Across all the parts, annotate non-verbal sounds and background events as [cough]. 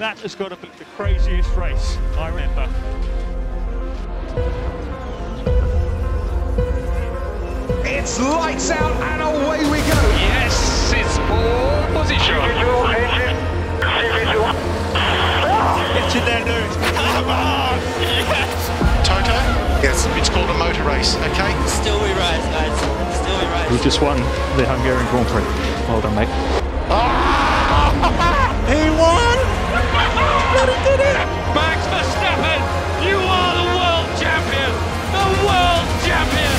That has got to be the craziest race I remember. It's lights out and away we go. Yes, it's pole position. Get in there, Lewis. Come on! Yes! Toto? Yes. It's called a motor race, okay? Still we rise, guys. Still we rise. You just won the Hungarian Grand Prix. Well done, mate. [laughs] He won! Max Verstappen, you are the world champion! The world champion!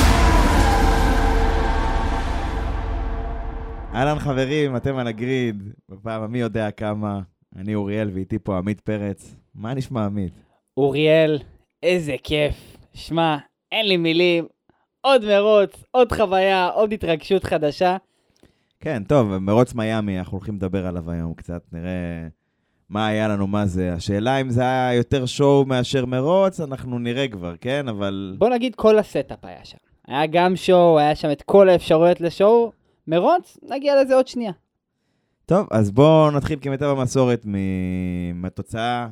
אהלן חברים, אתם על הגריד, בפעם המי יודע כמה. אני אוריאל ואיתי פה עמית פרץ. מה נשמע עמית? אוריאל, איזה כיף. שמע, אין לי מילים. עוד מרוץ, עוד חוויה, עוד התרגשות חדשה. כן, טוב, מרוץ מיאמי, אנחנו הולכים לדבר עליו היום קצת, נראה מה היה לנו, מה זה. השאלה אם זה היה יותר show מאשר מרוץ, אנחנו נראה כבר, כן? אבל... בוא נגיד כל ה setup היה שם. היה גם show, היה שם את כל האפשרויות ל show. מרוץ, נגיע לזה עוד שנייה. טוב, אז בואו נתחיל כמיטב המסורת מהתוצאה.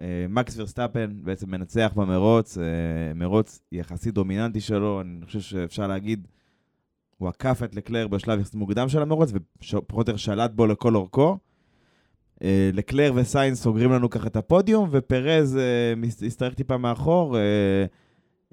אה, מקס ורסטפן בעצם מנצח במרוץ, אה, מרוץ יחסית דומיננטי שלו, אני חושב שאפשר להגיד, הוא עקף את לקלר בשלב מוקדם של המרוץ, ופחות או יותר שלט בו לכל אורכו. אה, לקלר וסיינס סוגרים לנו ככה את הפודיום, ופרז אה, הסתרך טיפה מאחור, אה,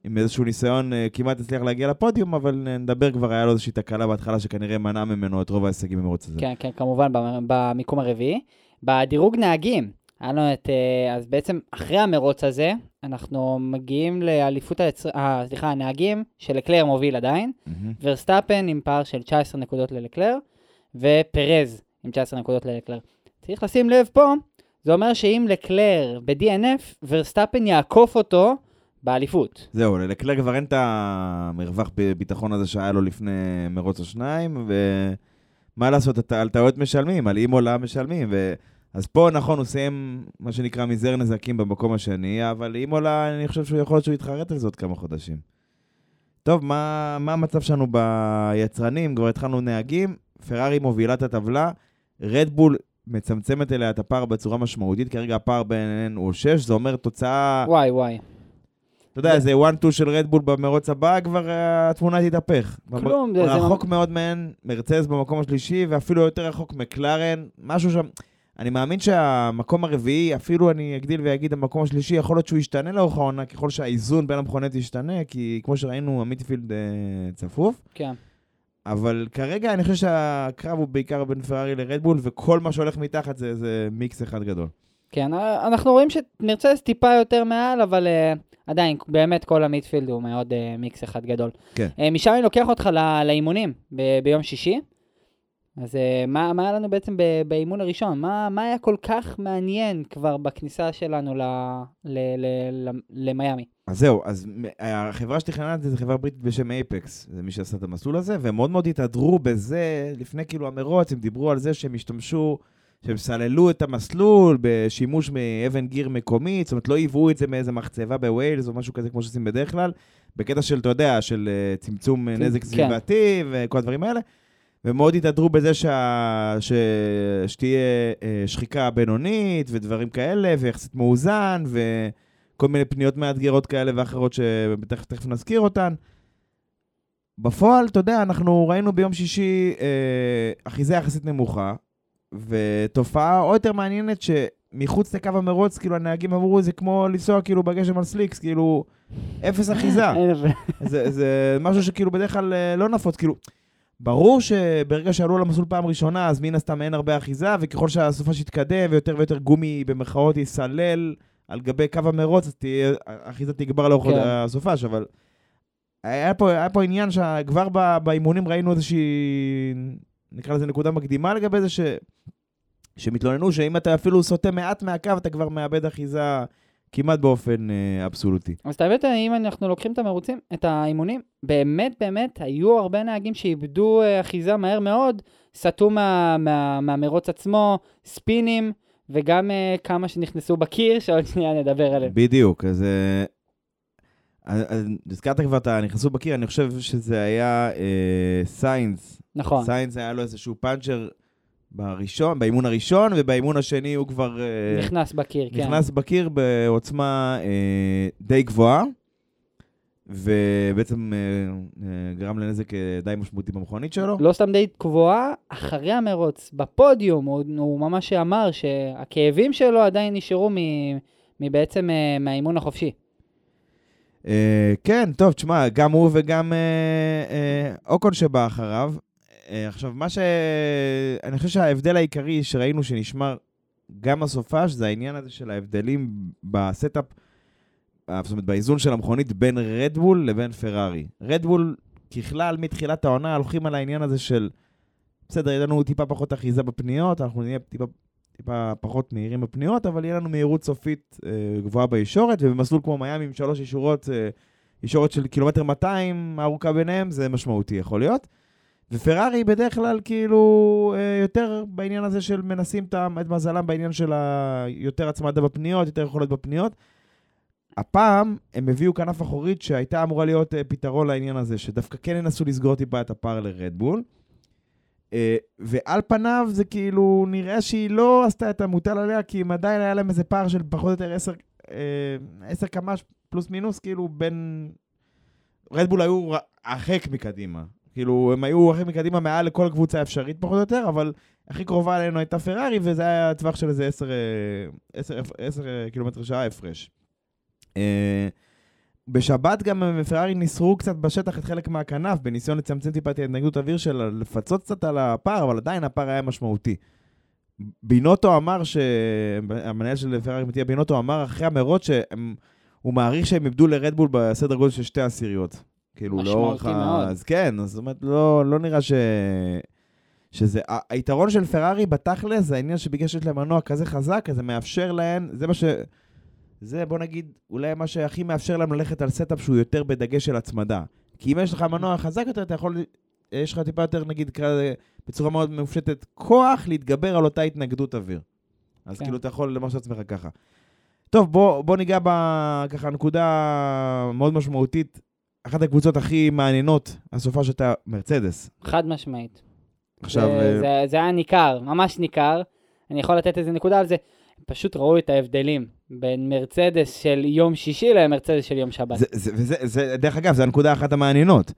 עם איזשהו ניסיון, כמעט הצליח להגיע לפודיום, אבל נדבר כבר, היה לו איזושהי תקלה בהתחלה שכנראה מנעה ממנו את רוב ההישגים במרוץ הזה. כן, כן, כמובן, במ- במיקום הרביעי. בדירוג נהגים, היה לנו את... אז בעצם אחרי המרוץ הזה, אנחנו מגיעים לאליפות היצר... אה, סליחה, הנהגים, שלקלר מוביל עדיין. מהמם. ורסטאפן עם פער של 19 נקודות ללקלר, ופרז עם 19 נקודות ללקלר. צריך לשים לב פה, זה אומר שאם לקלר ב- DNF, ורסטאפן יעקוף אותו באליפות. זהו, ללקלר כבר אין את המרווח ביטחון הזה שהיה לו לפני מרוץ השניים, ומה לעשות, על טעויות משלמים, על אימולה משלמים, ו... אז פה, נכון, הוא סיים מה שנקרא מזער נזקים במקום השני, אבל אימולה, אני חושב שהוא יכול להיות שהוא יתחרט על זה עוד כמה חודשים. טוב, מה, מה המצב שלנו ביצרנים? כבר התחלנו נהגים, פרארי מובילה את הטבלה, רדבול מצמצמת אליה את הפער בצורה משמעותית, כרגע הפער ביניהן הוא 6, זה אומר תוצאה... וואי וואי. אתה יודע, איזה 1-2 של רדבול במרוץ הבא, כבר אה, התמונה תתהפך. כלום, זה- זה רחוק מאוד מהן, מרצז במקום השלישי, ואפילו יותר רחוק מקלרן, משהו שם... אני מאמין שהמקום הרביעי, אפילו אני אגדיל ואגיד, המקום השלישי, יכול להיות שהוא ישתנה לאורך העונה, ככל שהאיזון בין המכונות ישתנה, כי כמו שראינו, המיטפילד אה, צפוף. כן. אבל כרגע אני חושב שהקרב הוא בעיקר בין פרארי לרדבול, וכל מה שהולך מתחת זה, זה מיקס אחד גדול. כן, אה, אנחנו רואים שנרצז טיפה יותר מעל, אבל uh, עדיין, באמת כל המיטפילד הוא מאוד uh, מיקס אחד גדול. כן. Uh, משם אני לוקח אותך לאימונים ב- ביום שישי. אז uh, מה, מה היה לנו בעצם באימון הראשון? מה, מה היה כל כך מעניין כבר בכניסה שלנו ל- ל- ל- ל- למיאמי? אז זהו, אז החברה שתכננה את זה זו חברה בריטית בשם אייפקס, זה מי שעשה את המסלול הזה, והם מאוד מאוד התהדרו בזה, לפני כאילו המרוץ, הם דיברו על זה שהם השתמשו, שהם סללו את המסלול בשימוש מאבן גיר מקומית, זאת אומרת, לא היוו את זה מאיזה מחצבה בוויילס או משהו כזה כמו שעושים בדרך כלל, בקטע של, אתה יודע, של אה, צמצום אה, כן. נזק סביבתי וכל הדברים האלה. ומאוד התהדרו בזה שה... ש... שתהיה אה, שחיקה בינונית ודברים כאלה, ויחסית מאוזן, וכל מיני פניות מאתגרות כאלה ואחרות שתכף תכף נזכיר אותן. בפועל, אתה יודע, אנחנו ראינו ביום שישי אה, אחיזה יחסית נמוכה, ותופעה עוד יותר מעניינת שמחוץ לקו המרוץ, כאילו הנהגים אמרו, זה כמו לנסוע כאילו בגשם על סליקס, כאילו, אפס אחיזה. [laughs] זה, זה משהו שכאילו בדרך כלל אה, לא נפוץ, כאילו, ברור שברגע שעלו למסלול פעם ראשונה, אז מן הסתם אין הרבה אחיזה, וככל שהסופה שיתקדם ויותר ויותר גומי במרכאות יסלל על גבי קו המרוץ, אז תהיה, האחיזה תגבר לאורך כן. הסופש, אבל היה פה, היה פה עניין שכבר באימונים ראינו איזושהי, נקרא לזה נקודה מקדימה לגבי זה, ש... שהם התלוננו שאם אתה אפילו סוטה מעט מהקו, אתה כבר מאבד אחיזה כמעט באופן אה, אבסולוטי. אז האמת, אם אנחנו לוקחים את המרוצים, את האימונים, באמת באמת היו הרבה נהגים שאיבדו אה, אחיזה מהר מאוד, סטו מה, מה, מהמרוץ עצמו, ספינים, וגם אה, כמה שנכנסו בקיר, שעוד שנייה נדבר עליהם. בדיוק, אז... אה, הזכרת כבר את הנכנסו בקיר, אני חושב שזה היה אה, סיינס. נכון. סיינס היה לו איזשהו פאנצ'ר בראשון, באימון הראשון, ובאימון השני הוא כבר אה, נכנס בקיר, כן. נכנס בקיר בעוצמה אה, די גבוהה, ובעצם אה, אה, גרם לנזק אה, די משמעותי במכונית שלו. לא סתם די גבוהה, אחרי המרוץ, בפודיום, הוא, הוא ממש אמר שהכאבים שלו עדיין נשארו מ, מבעצם אה, מהאימון החופשי. אה, כן, טוב, תשמע, גם הוא וגם אה, אה, אוקון שבא אחריו. אה, עכשיו, מה ש... אני חושב שההבדל העיקרי שראינו שנשמר גם בסופש, זה העניין הזה של ההבדלים ב setup, אה, זאת אומרת, באיזון של המכונית בין רדבול לבין פרארי. רדבול, ככלל, מתחילת העונה, הולכים על העניין הזה של, בסדר, יהיה לנו טיפה פחות אחיזה בפניות, אנחנו נהיה טיפה, טיפה פחות מהירים בפניות, אבל יהיה לנו מהירות סופית אה, גבוהה בישורת, ובמסלול כמו מיאמי עם שלוש ישורות, אה, ישורת של קילומטר 200, הארוכה ביניהם, זה משמעותי יכול להיות. ופרארי בדרך כלל כאילו אה, יותר בעניין הזה של מנסים את מזלם בעניין של ה- יותר הצמדה בפניות, יותר יכולת בפניות. הפעם הם הביאו כנף אחורית שהייתה אמורה להיות אה, פתרון לעניין הזה, שדווקא כן ינסו לסגור טיפה את הפער לרדבול. אה, ועל פניו זה כאילו נראה שהיא לא עשתה את המוטל עליה, כי אם עדיין היה להם איזה פער של פחות או יותר 10, אה, 10 קמ"ש פלוס מינוס, כאילו בין... רדבול היו הרחק מקדימה. כאילו, הם היו הרחק מקדימה מעל לכל קבוצה אפשרית פחות או יותר, אבל הכי קרובה אלינו הייתה פרארי, וזה היה טווח של איזה 10, אה, 10, 10 אה, קילומטר שעה הפרש. אה, בשבת גם הם ופרארי ניסרו קצת בשטח את חלק מהכנף, בניסיון לצמצם טיפה את ההתנגדות אוויר שלה, לפצות קצת על הפער, אבל עדיין הפער היה משמעותי. בינוטו אמר, ש... המנהל של פרארי מתיה בינוטו אמר אחרי המרוץ שהוא מעריך שהם איבדו לרדבול בסדר גודל של שתי עשיריות. כאילו, לאורך ה... אז כן, אז זאת אומרת, לא, לא נראה ש... שזה... היתרון של פרארי בתכלס זה העניין שבגלל שיש להם מנוע כזה חזק, אז זה מאפשר להן, זה מה ש... זה, בוא נגיד, אולי מה שהכי מאפשר להם ללכת על setup שהוא יותר בדגש של הצמדה. כי אם יש לך מנוע חזק יותר, אתה יכול, יש לך טיפה יותר, נגיד, כזה, בצורה מאוד מופשטת, כוח להתגבר על אותה התנגדות אוויר. אז כן. כאילו אתה יכול למרש את עצמך ככה. טוב, בוא, בוא ניגע בככה נקודה מאוד משמעותית. אחת הקבוצות הכי מעניינות, הסופה שהייתה מרצדס. חד משמעית. עכשיו, זה, אה, זה, זה היה ניכר, ממש ניכר. אני יכול לתת איזה נקודה על זה. פשוט ראו את ההבדלים בין מרצדס של יום שישי למרצדס של יום שבת. זה, זה, וזה, זה, דרך אגב, זו הנקודה אחת המעניינות.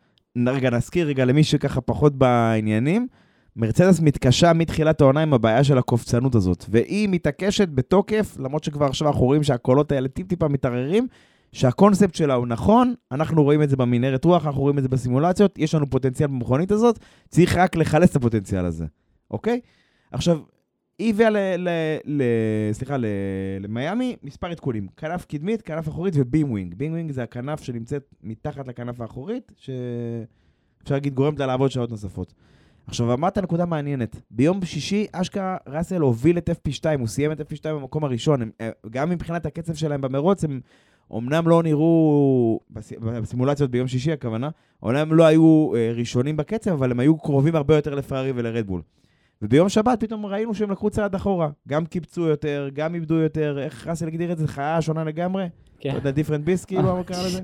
רגע, נזכיר רגע למי שככה פחות בעניינים. מרצדס מתקשה מתחילת העונה עם הבעיה של הקופצנות הזאת, והיא מתעקשת בתוקף, למרות שכבר עכשיו אנחנו רואים שהקולות האלה טיפ-טיפה מתערערים, שהקונספט שלה הוא נכון, אנחנו רואים את זה במנהרת רוח, אנחנו רואים את זה בסימולציות, יש לנו פוטנציאל במכונית הזאת, צריך רק לחלץ את הפוטנציאל הזה, אוקיי? עכשיו, היא הביאה ל... ל, ל סליחה, למיאמי מספר עדכונים. כנף קדמית, כנף אחורית ו beam wing. beam wing זה הכנף שנמצאת מתחת לכנף האחורית, שאפשר להגיד גורמת לה לעבוד שעות נוספות. עכשיו, אמרת נקודה מעניינת. ביום שישי, אשכרה ראסל הוביל את FP2, הוא סיים את FP2 במקום הראשון. הם, אה, גם מבחינת הקצב שלהם במרוץ, הם אומנם לא נראו, בס- בסימולציות ביום שישי הכוונה, אומנם לא היו אה, ראשונים בקצב, אבל הם היו קרובים הרבה יותר לפרארי ולרדבול. וביום שבת פתאום ראינו שהם לקחו צעד אחורה. גם קיפצו יותר, גם איבדו יותר, איך ראסל הגדיר את זה? חיה שונה לגמרי? כן. אתה יודע, דיפרנט ביסט, כאילו, מה קרא לזה?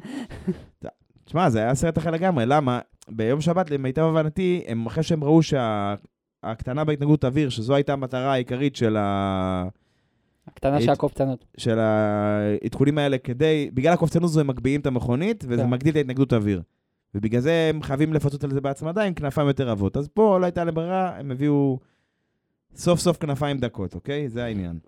[laughs] תשמע, זה היה סרט אחר לגמרי, למה? ביום שבת, למיטב הבנתי, הם, אחרי שהם ראו שההקטנה בהתנגדות אוויר, שזו הייתה המטרה העיקרית של, ה... הקטנה של הקופצנות. של העדכונים האלה, כדי, בגלל הקופצנות הזו הם מגביהים את המכונית, וזה כן. מגדיל את ההתנגדות האוויר. ובגלל זה הם חייבים לפצות על זה בהצמדה עם כנפיים יותר רבות. אז פה לא הייתה להם ברירה, הם הביאו סוף סוף כנפיים דקות, אוקיי? זה העניין.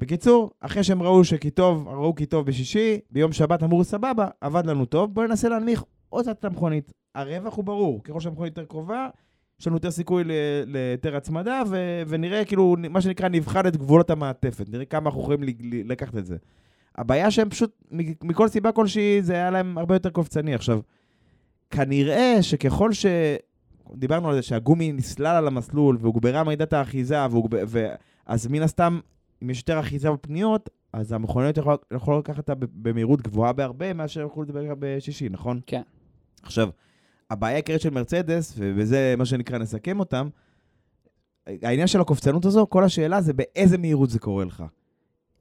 בקיצור, אחרי שהם ראו שכי טוב, ראו כי טוב בשישי, ביום שבת אמרו סבבה, עבד לנו טוב, בואו ננסה להנמיך עוד קצת את המכונית. הרווח הוא ברור, ככל שהמכונית יותר קרובה, יש לנו יותר סיכוי ליותר הצמדה, ו- ונראה כאילו, מה שנקרא, נבחן את גבולות המעטפת, נראה כמה אנחנו יכולים לקחת את זה. הבעיה שהם פשוט, מכל סיבה כלשהי, זה היה להם הרבה יותר קופצני. עכשיו, כנראה שככל ש... דיברנו על זה שהגומי נסלל על המסלול והוגברה מידת האחיזה, והוגב... ו... אז מן הסתם, אם יש יותר אחיזה בפניות, אז המכוניות יכולות יכול לקחת אותה במהירות גבוהה בהרבה מאשר יכולו לדבר בשישי, נכון? כן. עכשיו, הבעיה העיקרית של מרצדס, ובזה מה שנקרא נסכם אותם, העניין של הקופצנות הזו, כל השאלה זה באיזה מהירות זה קורה לך.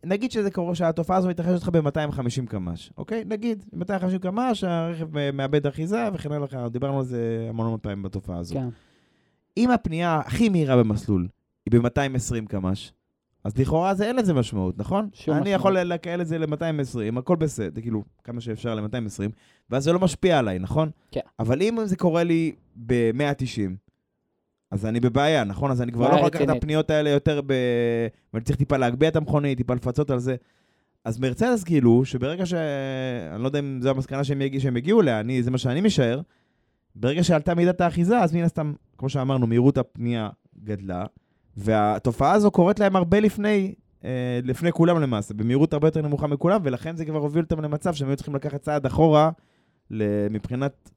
נגיד שזה קורה, שהתופעה הזו מתרחשת לך ב-250 קמ"ש, אוקיי? נגיד, 250 קמ"ש, הרכב מאבד אחיזה וכן הלאה, דיברנו על זה המון המון פעמים בתופעה הזו. כן. אם הפנייה הכי מהירה במסלול היא ב-220 קמ"ש. אז לכאורה זה אין לזה משמעות, נכון? שום אני משמעות. יכול לקהל את זה ל-220, הכל בסדר, כאילו, כמה שאפשר ל-220, ואז זה לא משפיע עליי, נכון? כן. אבל אם זה קורה לי ב-190, אז אני בבעיה, נכון? אז אני כבר לא יכול לקחת את. הפניות האלה יותר ב... ואני צריך טיפה להגביה את המכונית, טיפה לפצות על זה. אז מרצדס גילו שברגע ש... אני לא יודע אם זו המסקנה שהם, יגיע, שהם הגיעו אליה, אני, זה מה שאני משער, ברגע שעלתה מידת האחיזה, אז מן הסתם, כמו שאמרנו, מהירות הפנייה גדלה, והתופעה הזו קורית להם הרבה לפני, אה, לפני כולם למעשה, במהירות הרבה יותר נמוכה מכולם, ולכן זה כבר הוביל אותם למצב שהם היו צריכים לקחת צעד אחורה מבחינת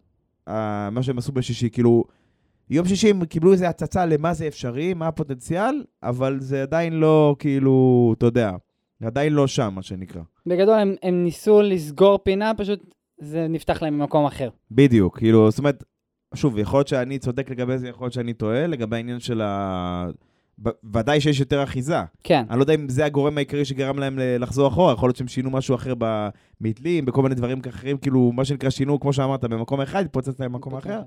מה שהם עשו בשישי. כאילו, יום שישי הם קיבלו איזו הצצה למה זה אפשרי, מה הפוטנציאל, אבל זה עדיין לא, כאילו, אתה יודע, עדיין לא שם, מה שנקרא. בגדול הם, הם ניסו לסגור פינה, פשוט זה נפתח להם ממקום אחר. בדיוק, כאילו, זאת אומרת, שוב, יכול להיות שאני צודק לגבי זה, יכול להיות שאני טועה, לגבי העניין של ה... ודאי שיש יותר אחיזה. כן, אני לא יודע אם זה הגורם העיקרי שגרם להם לחזור אחורה, יכול להיות שהם שינו משהו אחר במתלים, בכל מיני דברים אחרים, כאילו, מה שנקרא שינו, כמו שאמרת, במקום אחד, התפוצץ להם במקום אחר.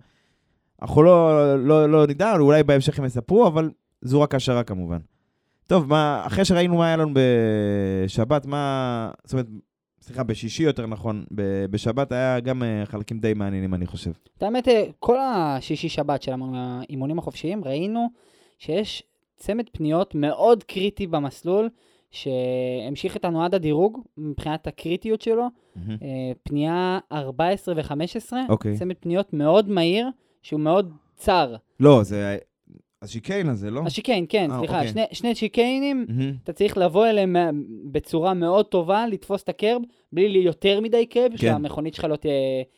אנחנו לא, לא, לא נדע, אולי בהמשך הם יספרו, אבל זו רק השערה כמובן. טוב, מה, אחרי שראינו מה היה לנו בשבת, מה... זאת אומרת, סליחה, בשישי יותר נכון, בשבת היה גם אה, חלקים די מעניינים, אני חושב. האמת, אה, כל השישי שבת של האימונים החופשיים, ראינו שיש צמד פניות מאוד קריטי במסלול, שהמשיך איתנו עד הדירוג, מבחינת הקריטיות שלו. אה, פנייה 14 ו-15, אוקיי. צמד פניות מאוד מהיר, שהוא מאוד צר. לא, זה... השיקן הזה, לא? השיקן, כן, אה, סליחה, אוקיי. שני, שני שיקיינים, מהמם. אתה צריך לבוא אליהם בצורה מאוד טובה, לתפוס את הקרב, בלי לי יותר מדי קרב, כן. שהמכונית שלך לא ת,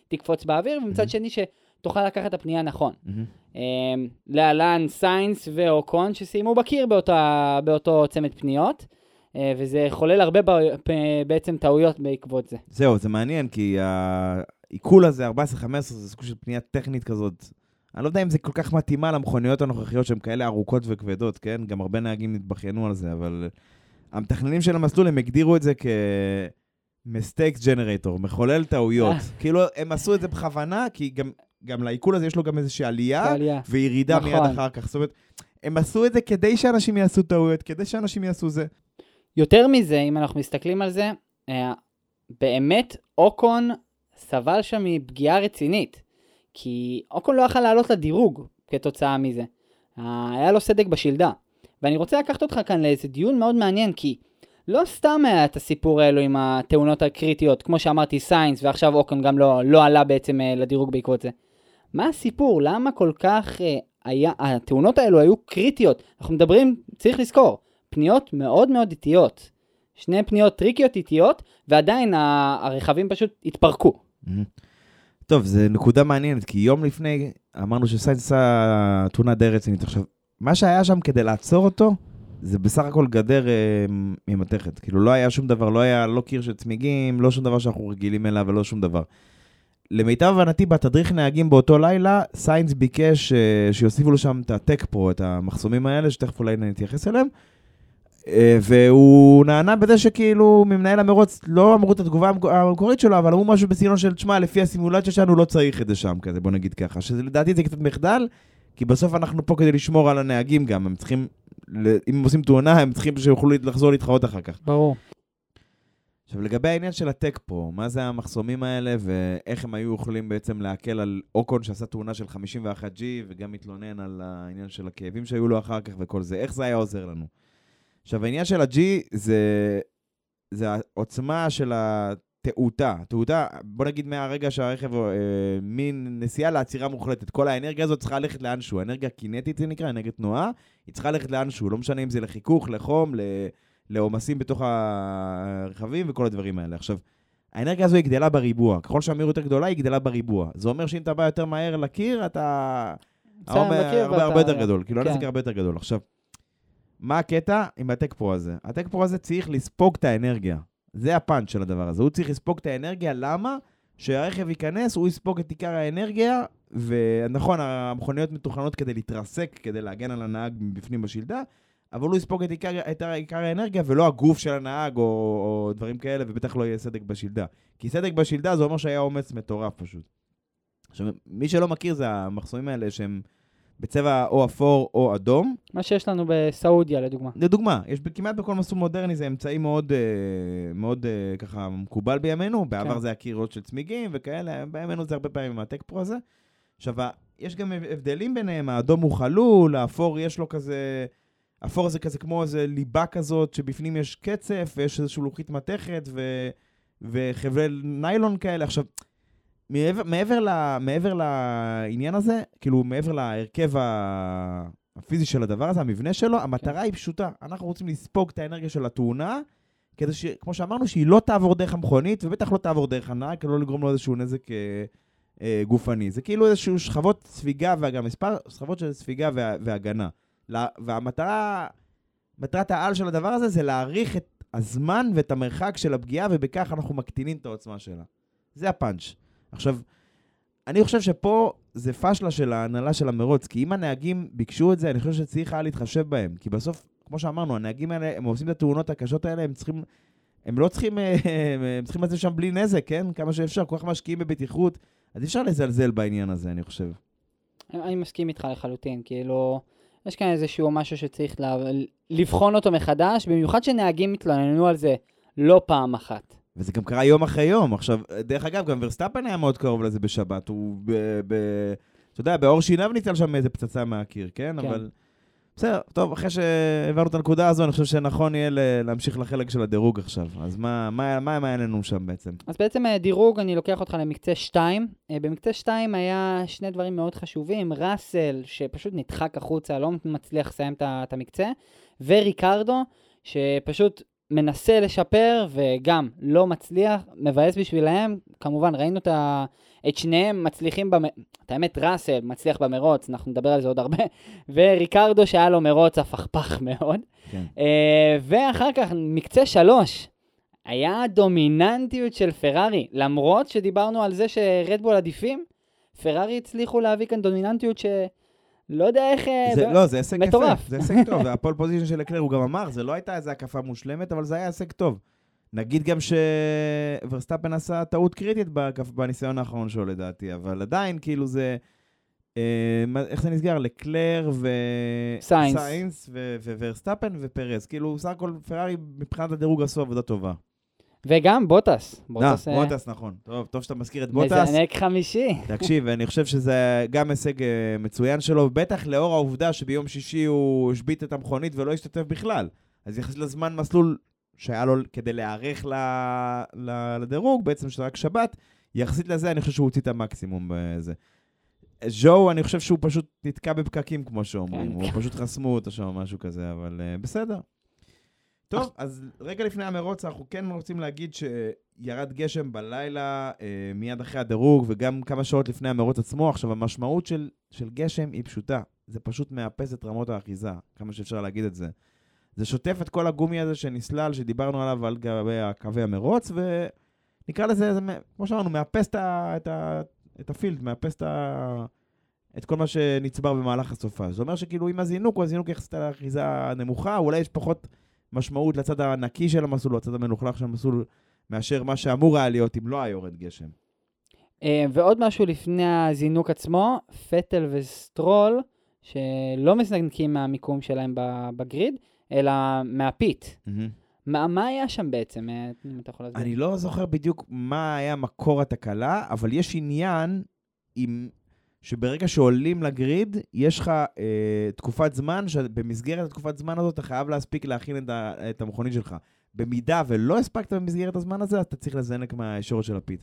תקפוץ באוויר, ומצד מהמם. שני שתוכל לקחת את הפנייה נכון. אמ, להלן סיינס ואוקון שסיימו בקיר באותה, באותו צמד פניות, אה, וזה חולל הרבה בעצם טעויות בעקבות זה. זהו, זה מעניין, כי העיכול הזה, 14-15, זה סוג של פנייה טכנית כזאת. אני לא יודע אם זה כל כך מתאימה למכוניות הנוכחיות שהן כאלה ארוכות וכבדות, כן? גם הרבה נהגים התבכיינו על זה, אבל המתכננים של המסלול, הם הגדירו את זה כ-mistakes generator, מחולל טעויות. כאילו, הם עשו את זה בכוונה, כי גם, גם לעיכול הזה יש לו גם איזושהי עלייה העלייה. וירידה נכון. מיד אחר כך. זאת אומרת, הם עשו את זה כדי שאנשים יעשו טעויות, כדי שאנשים יעשו זה. יותר מזה, אם אנחנו מסתכלים על זה, אה, באמת אוקון סבל שם מפגיעה רצינית. כי אוקון לא יכל לעלות לדירוג כתוצאה מזה. אה, היה לו סדק בשלדה. ואני רוצה לקחת אותך כאן לאיזה דיון מאוד מעניין, כי לא סתם היה את הסיפור האלו עם התאונות הקריטיות, כמו שאמרתי סיינס, ועכשיו אוקון גם לא, לא עלה בעצם אה, לדירוג בעקבות זה. מה הסיפור? למה כל כך אה, היה, התאונות האלו היו קריטיות? אנחנו מדברים, צריך לזכור, פניות מאוד מאוד איטיות. שני פניות טריקיות איטיות, ועדיין הרכבים פשוט התפרקו. טוב, זו נקודה מעניינת, כי יום לפני אמרנו שסיינס עשה תאונה די רצינית. עכשיו, מה שהיה שם כדי לעצור אותו, זה בסך הכל גדר אה, ממתכת. כאילו, לא היה שום דבר, לא היה לא קיר של צמיגים, לא שום דבר שאנחנו רגילים אליו ולא שום דבר. למיטב הבנתי, בתדריך נהגים באותו לילה, סיינס ביקש אה, שיוסיפו לו שם את הטק פרו, את המחסומים האלה, שתכף אולי נתייחס אליהם. אה, והוא נענה בזה שכאילו ממנהל המרוץ לא אמרו את התגובה המק- המקורית שלו, אבל אמרו משהו בסגנון של, תשמע, לפי הסימולציה שלנו לא צריך את זה שם כזה, בוא נגיד ככה. שלדעתי זה קצת מחדל, כי בסוף אנחנו פה כדי לשמור על הנהגים גם, הם צריכים, אם הם עושים תאונה, הם צריכים שיוכלו לחזור להתחרות אחר כך. ברור. עכשיו, לגבי העניין של הטק פרו, מה זה המחסומים האלה ואיך הם היו יכולים בעצם להקל על אוקון שעשה תאונה של 51G וגם התלונן על העניין של הכאבים שהיו לו אחר כך וכל זה, איך זה היה עוזר לנו? עכשיו, העניין של ה-G זה, זה העוצמה של התעותה. תעותה, בוא נגיד מהרגע שהרכב, אה, מין נסיעה לעצירה מוחלטת. כל האנרגיה הזאת צריכה ללכת לאנשהו. אנרגיה קינטית זה נקרא, אנרגיית תנועה, היא צריכה ללכת לאנשהו. לא משנה אם זה לחיכוך, לחום, ל... לעומסים בתוך הרכבים וכל הדברים האלה. עכשיו, האנרגיה הזו היא גדלה בריבוע. ככל שהמהירות יותר גדולה, היא גדלה בריבוע. זה אומר שאם אתה בא יותר מהר לקיר, אתה... בקיר הרבה הרבה יותר גדול. כאילו, כן. הנזק הרבה יותר גדול. עכשיו, מה הקטע עם הטק פרו הזה? הטק פרו הזה צריך לספוג את האנרגיה. זה הפאנץ' של הדבר הזה. הוא צריך לספוג את האנרגיה, למה? שהרכב ייכנס, הוא יספוג את עיקר האנרגיה, ונכון, המכוניות מתוכננות כדי להתרסק, כדי להגן על הנהג מבפנים בשלדה, אבל הוא יספוג את עיקר, את עיקר האנרגיה, ולא הגוף של הנהג או, או דברים כאלה, ובטח לא יהיה סדק בשלדה. כי סדק בשלדה זה אומר שהיה אומץ מטורף פשוט. עכשיו, מי שלא מכיר זה המחסומים האלה שהם בצבע או אפור או אדום. מה שיש לנו בסעודיה, לדוגמה. לדוגמה, יש כמעט בכל מסלול מודרני זה אמצעי מאוד, אה, מאוד אה, ככה מקובל בימינו, בעבר כן. זה הקירות של צמיגים וכאלה, בימינו זה הרבה פעמים עם הטק פרו הזה. עכשיו, יש גם הבדלים ביניהם, האדום הוא חלול, האפור יש לו כזה, אפור זה כזה כמו איזה ליבה כזאת, שבפנים יש קצף ויש איזושהי לוחית מתכת ו, וחבלי ניילון כאלה. עכשיו, מעבר, מעבר, ל, מעבר לעניין הזה, כאילו מעבר להרכב ה- הפיזי של הדבר הזה, המבנה שלו, המטרה היא פשוטה. אנחנו רוצים לספוג את האנרגיה של התאונה, כדי ש... כמו שאמרנו, שהיא לא תעבור דרך המכונית, ובטח לא תעבור דרך הנהג, כדי לא לגרום לו איזשהו נזק אה, אה, גופני. זה כאילו איזשהו שכבות ספיגה והגנה, מספר שכבות של ספיגה וה, והגנה. והמטרה, מטרת העל של הדבר הזה זה להעריך את הזמן ואת המרחק של הפגיעה, ובכך אנחנו מקטינים את העוצמה שלה. זה הפאנץ'. עכשיו, אני חושב שפה זה פשלה של ההנהלה של המרוץ, כי אם הנהגים ביקשו את זה, אני חושב שצריך היה להתחשב בהם. כי בסוף, כמו שאמרנו, הנהגים האלה, הם עושים את התאונות הקשות האלה, הם צריכים... הם לא צריכים, אה, הם צריכים לצאת שם בלי נזק, כן? כמה שאפשר, כל כך משקיעים בבטיחות, אז אי אפשר לזלזל בעניין הזה, אני חושב. אני מסכים איתך לחלוטין, כאילו, יש כאן איזשהו משהו שצריך לה... לבחון אותו מחדש, במיוחד שנהגים התלוננו על זה לא פעם אחת. וזה גם קרה יום אחרי יום. עכשיו, דרך אגב, גם ורסטאפן היה מאוד קרוב לזה בשבת. הוא ב... ב אתה יודע, בעור שיניו ניצל שם איזה פצצה מהקיר, כן? כן. אבל... בסדר, טוב, אחרי שהעברנו את הנקודה הזו, אני חושב שנכון יהיה להמשיך לחלק של הדירוג עכשיו. אז מה, מה, מה, מה היה לנו שם בעצם? אז בעצם אה, דירוג, אני לוקח אותך למקצה 2. במקצה 2 היה שני דברים מאוד חשובים, ראסל, שפשוט נדחק החוצה, לא מצליח לסיים את המקצה, וריקרדו, שפשוט מנסה לשפר וגם לא מצליח, מבאס בשבילהם. כמובן, ראינו את, ה... את שניהם מצליחים, במ... את האמת, ראסל מצליח במרוץ, אנחנו נדבר על זה עוד הרבה, [laughs] וריקרדו שהיה לו מרוץ הפכפך [laughs] מאוד. כן. אה, ואחר כך, מקצה שלוש, היה דומיננטיות של פרארי. למרות שדיברנו על זה שרדבול עדיפים, פרארי הצליחו להביא כאן דומיננטיות שלא יודע איך... אה, זה, ב- לא, זה הישג יפה. מטורף. זה הישג טוב, וה pole position של לקלר, הוא גם אמר, זה לא הייתה איזו הקפה מושלמת, אבל זה היה הישג טוב. נגיד גם שוורסטאפן עשה טעות קריטית בניסיון האחרון שלו לדעתי, אבל עדיין, כאילו זה... אה, איך זה נסגר? לקלר ו... סיינס. סיינס וורסטאפן ופרז. כאילו, סך הכל פרארי מבחינת הדירוג עשו עבודה טובה. וגם בוטס. אה, בוטס אה, בוטס, נכון. טוב, טוב שאתה מזכיר את בוטס. מזנק חמישי. תקשיב, אני חושב שזה גם הישג אה, מצוין שלו, בטח לאור העובדה שביום שישי הוא השבית את המכונית ולא השתתף בכלל. אז יחסית לזמן מסלול שהיה לו כדי להיערך ל- ל- לדירוג, בעצם שזה רק שבת, יחסית לזה אני חושב שהוא הוציא את המקסימום בזה. ז'ו, אני חושב שהוא פשוט נתקע בפקקים, כמו שאומרים. כן. הוא פשוט חסמו אותו שם, משהו כזה, אבל אה, בסדר. טוב, אז רגע לפני המרוץ, אנחנו כן רוצים להגיד שירד גשם בלילה, אה, מיד אחרי הדירוג, וגם כמה שעות לפני המרוץ עצמו. עכשיו, המשמעות של, של גשם היא פשוטה. זה פשוט מאפס את רמות האחיזה, כמה שאפשר להגיד את זה. זה שוטף את כל הגומי הזה שנסלל, שדיברנו עליו על גבי קווי המרוץ, ונקרא לזה, זה, כמו שאמרנו, מאפס את, ה, את, ה, את ה field, מאפס את, ה, את כל מה שנצבר במהלך הסופה. זה אומר שכאילו אם הזינוק הוא הזינוק יחסית על האחיזה הנמוכה, אולי יש פחות משמעות לצד הנקי של המסלול, לצד המלוכלך של המסלול, מאשר מה שאמור היה להיות אם לא היה יורד גשם. אה, ועוד משהו לפני הזינוק עצמו, פטל וסטרול, שלא מזנקים מהמיקום שלהם ב grid, אלא מה pit. מה, מה היה שם בעצם, אה, אם אתה יכול להסביר? אני לא זוכר בדיוק מה היה מקור התקלה, אבל יש עניין עם... שברגע שעולים ל grid, יש לך אה, תקופת זמן, שבמסגרת התקופת זמן הזאת אתה חייב להספיק להכין את, ה, את המכונית שלך. במידה ולא הספקת במסגרת הזמן הזה, אז אתה צריך לזנק מהישורת של ה pit.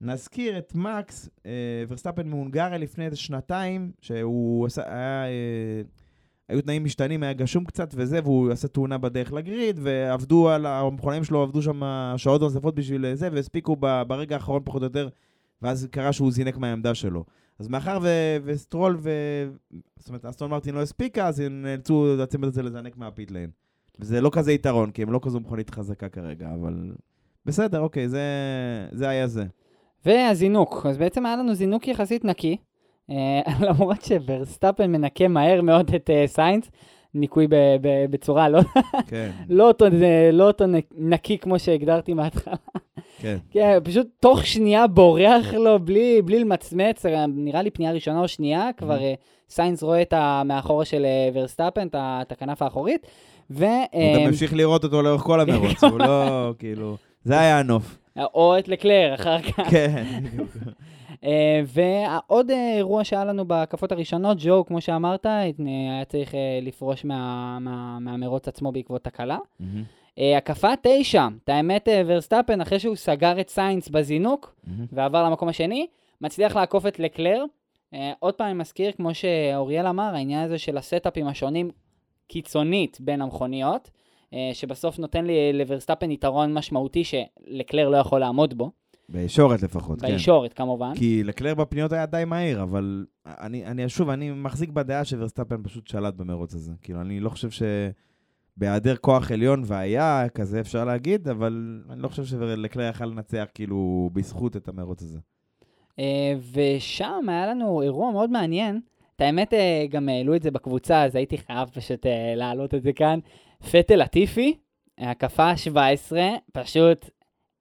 נזכיר את מקס, אה, ורסטאפן מהונגריה לפני שנתיים, שהוא עשה, היה, אה, היו תנאים משתנים, היה גשום קצת וזה, והוא עשה תאונה בדרך ל grid, ועבדו על, המכונאים שלו עבדו שם שעות נוספות בשביל זה, והספיקו ברגע האחרון פחות או יותר, ואז קרה שהוא זינק מהעמדה שלו. אז מאחר ו, וסטרול ו... זאת אומרת, אסטון מרטין לא הספיקה, אז הם נאלצו לצמד את זה לזנק מה pit lane. וזה לא כזה יתרון, כי הם לא כזו מכונית חזקה כרגע, אבל... בסדר, אוקיי, זה, זה היה זה. והזינוק, אז בעצם היה לנו זינוק יחסית נקי, [laughs] למרות שוורסטאפן מנקה מהר מאוד את אה, סיינס, ניקוי בצורה לא, כן. [laughs] לא, אותו, זה לא אותו נקי כמו שהגדרתי מההתחלה. כן. [laughs] כן, פשוט תוך שנייה בורח לו בלי, בלי למצמץ, נראה לי פנייה ראשונה או שנייה, כבר אה, סיינס רואה את המאחורה של אה, ורסטאפן, את הכנף האחורית, ו... הוא אה, גם המשיך לראות אותו לאורך כל המרוץ, הוא לא, כאילו... זה היה הנוף. או את לקלר אחר כך. כן. אה, ועוד אה, אירוע שהיה לנו בהקפות הראשונות, ג'ו, כמו שאמרת, אה, היה צריך אה, לפרוש מה- מה- מהמרוץ עצמו בעקבות תקלה. אה, הקפה תשע, את האמת, אה, ורסטאפן, אחרי שהוא סגר את סיינס בזינוק, מהמם. ועבר למקום השני, מצליח לעקוף את לקלר. אה, עוד פעם אני מזכיר, כמו שאוריאל אמר, העניין הזה של הסטאפים השונים קיצונית בין המכוניות, אה, שבסוף נותן לי לוורסטאפן יתרון משמעותי שלקלר לא יכול לעמוד בו, בישורת לפחות, כן. בישורת כמובן. כי לקלר בפניות היה די מהיר, אבל אני, אני שוב, אני מחזיק בדעה שוורסטאפן פשוט שלט במרוץ הזה. כאילו, אני לא חושב שבהיעדר כוח עליון, והיה כזה, אפשר להגיד, אבל אני לא חושב שלקלר יכל לנצח, כאילו, בזכות את המרוץ הזה. אה, ושם היה לנו אירוע מאוד מעניין. את האמת, אה, גם העלו את זה בקבוצה, אז הייתי חייב פשוט אה, להעלות את זה כאן. פטל לטיפי, הקפה 17, פשוט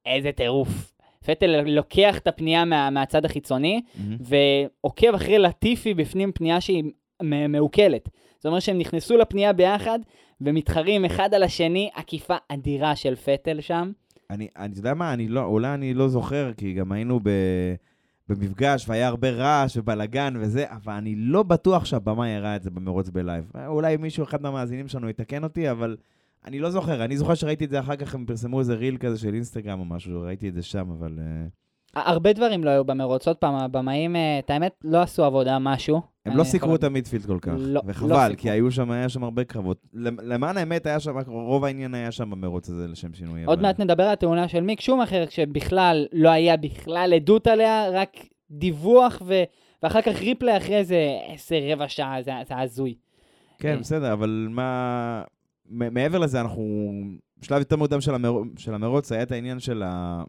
איזה טירוף. פטל לוקח את הפנייה מה, מהצד החיצוני, ועוקב אחרי לטיפי בפנים פנייה שהיא מעוקלת. זאת אומרת שהם נכנסו לפנייה ביחד, ומתחרים אחד על השני, עקיפה אדירה של פטל שם. אני, אני, יודע מה, אני לא, אולי אני לא זוכר, כי גם היינו ב, במפגש והיה הרבה רעש ובלאגן וזה, אבל אני לא בטוח שהבמה הראה את זה במרוץ בלייב. אולי מישהו, אחד מהמאזינים שלנו, יתקן אותי, אבל אני לא זוכר. אני זוכר שראיתי את זה אחר כך, הם פרסמו איזה ריל כזה של אינסטגרם או משהו, ראיתי את זה שם, אבל... אה, הרבה דברים לא היו במרוץ. עוד פעם, הבמאים, אה, את האמת, לא עשו עבודה משהו. הם אני לא סיקרו. את המידפילד כל כך, לא, לא וחבל, סיקרו. כי היו שם, היה שם הרבה קרבות. למ- למען האמת, היה שם, רוב העניין היה שם במרוץ הזה, לשם שינוי. עוד אבל- מעט נדבר על התאונה של מיק שומאחר, שבכלל לא היה בכלל עדות עליה, רק דיווח, ו... ואחר כך ריפלי אחרי איזה עשר רבע שעה, זה זה הזוי. כן, אה. בסדר, אבל מה... מעבר לזה, אנחנו... בשלב יותר מוקדם של, המר... של המרוץ היה את העניין של ה...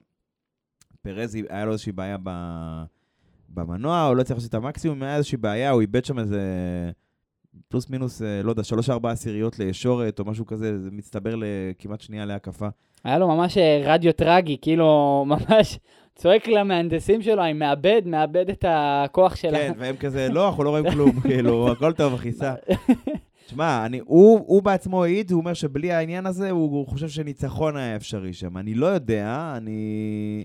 פרז, היה לו איזושהי בעיה ב... במנוע, הוא לא הצליח לעשות את המקסימום, היה איזושהי בעיה, הוא איבד שם איזה פלוס מינוס, אה, לא יודע, שלוש-ארבע עשיריות לישורת או משהו כזה, זה מצטבר לכמעט שנייה להקפה. היה לו ממש אה, רדיו טרגי, כאילו, [laughs] ממש צועק למהנדסים שלו, אני מאבד, מאבד את הכוח של ה... כן, והם כזה, לא, אנחנו לא רואים כלום, [laughs] כאילו, הכל טוב, אחי, סע. [laughs] תשמע, הוא, הוא בעצמו העיד, הוא אומר שבלי העניין הזה, הוא, הוא חושב שניצחון היה אפשרי שם. אני לא יודע, אני...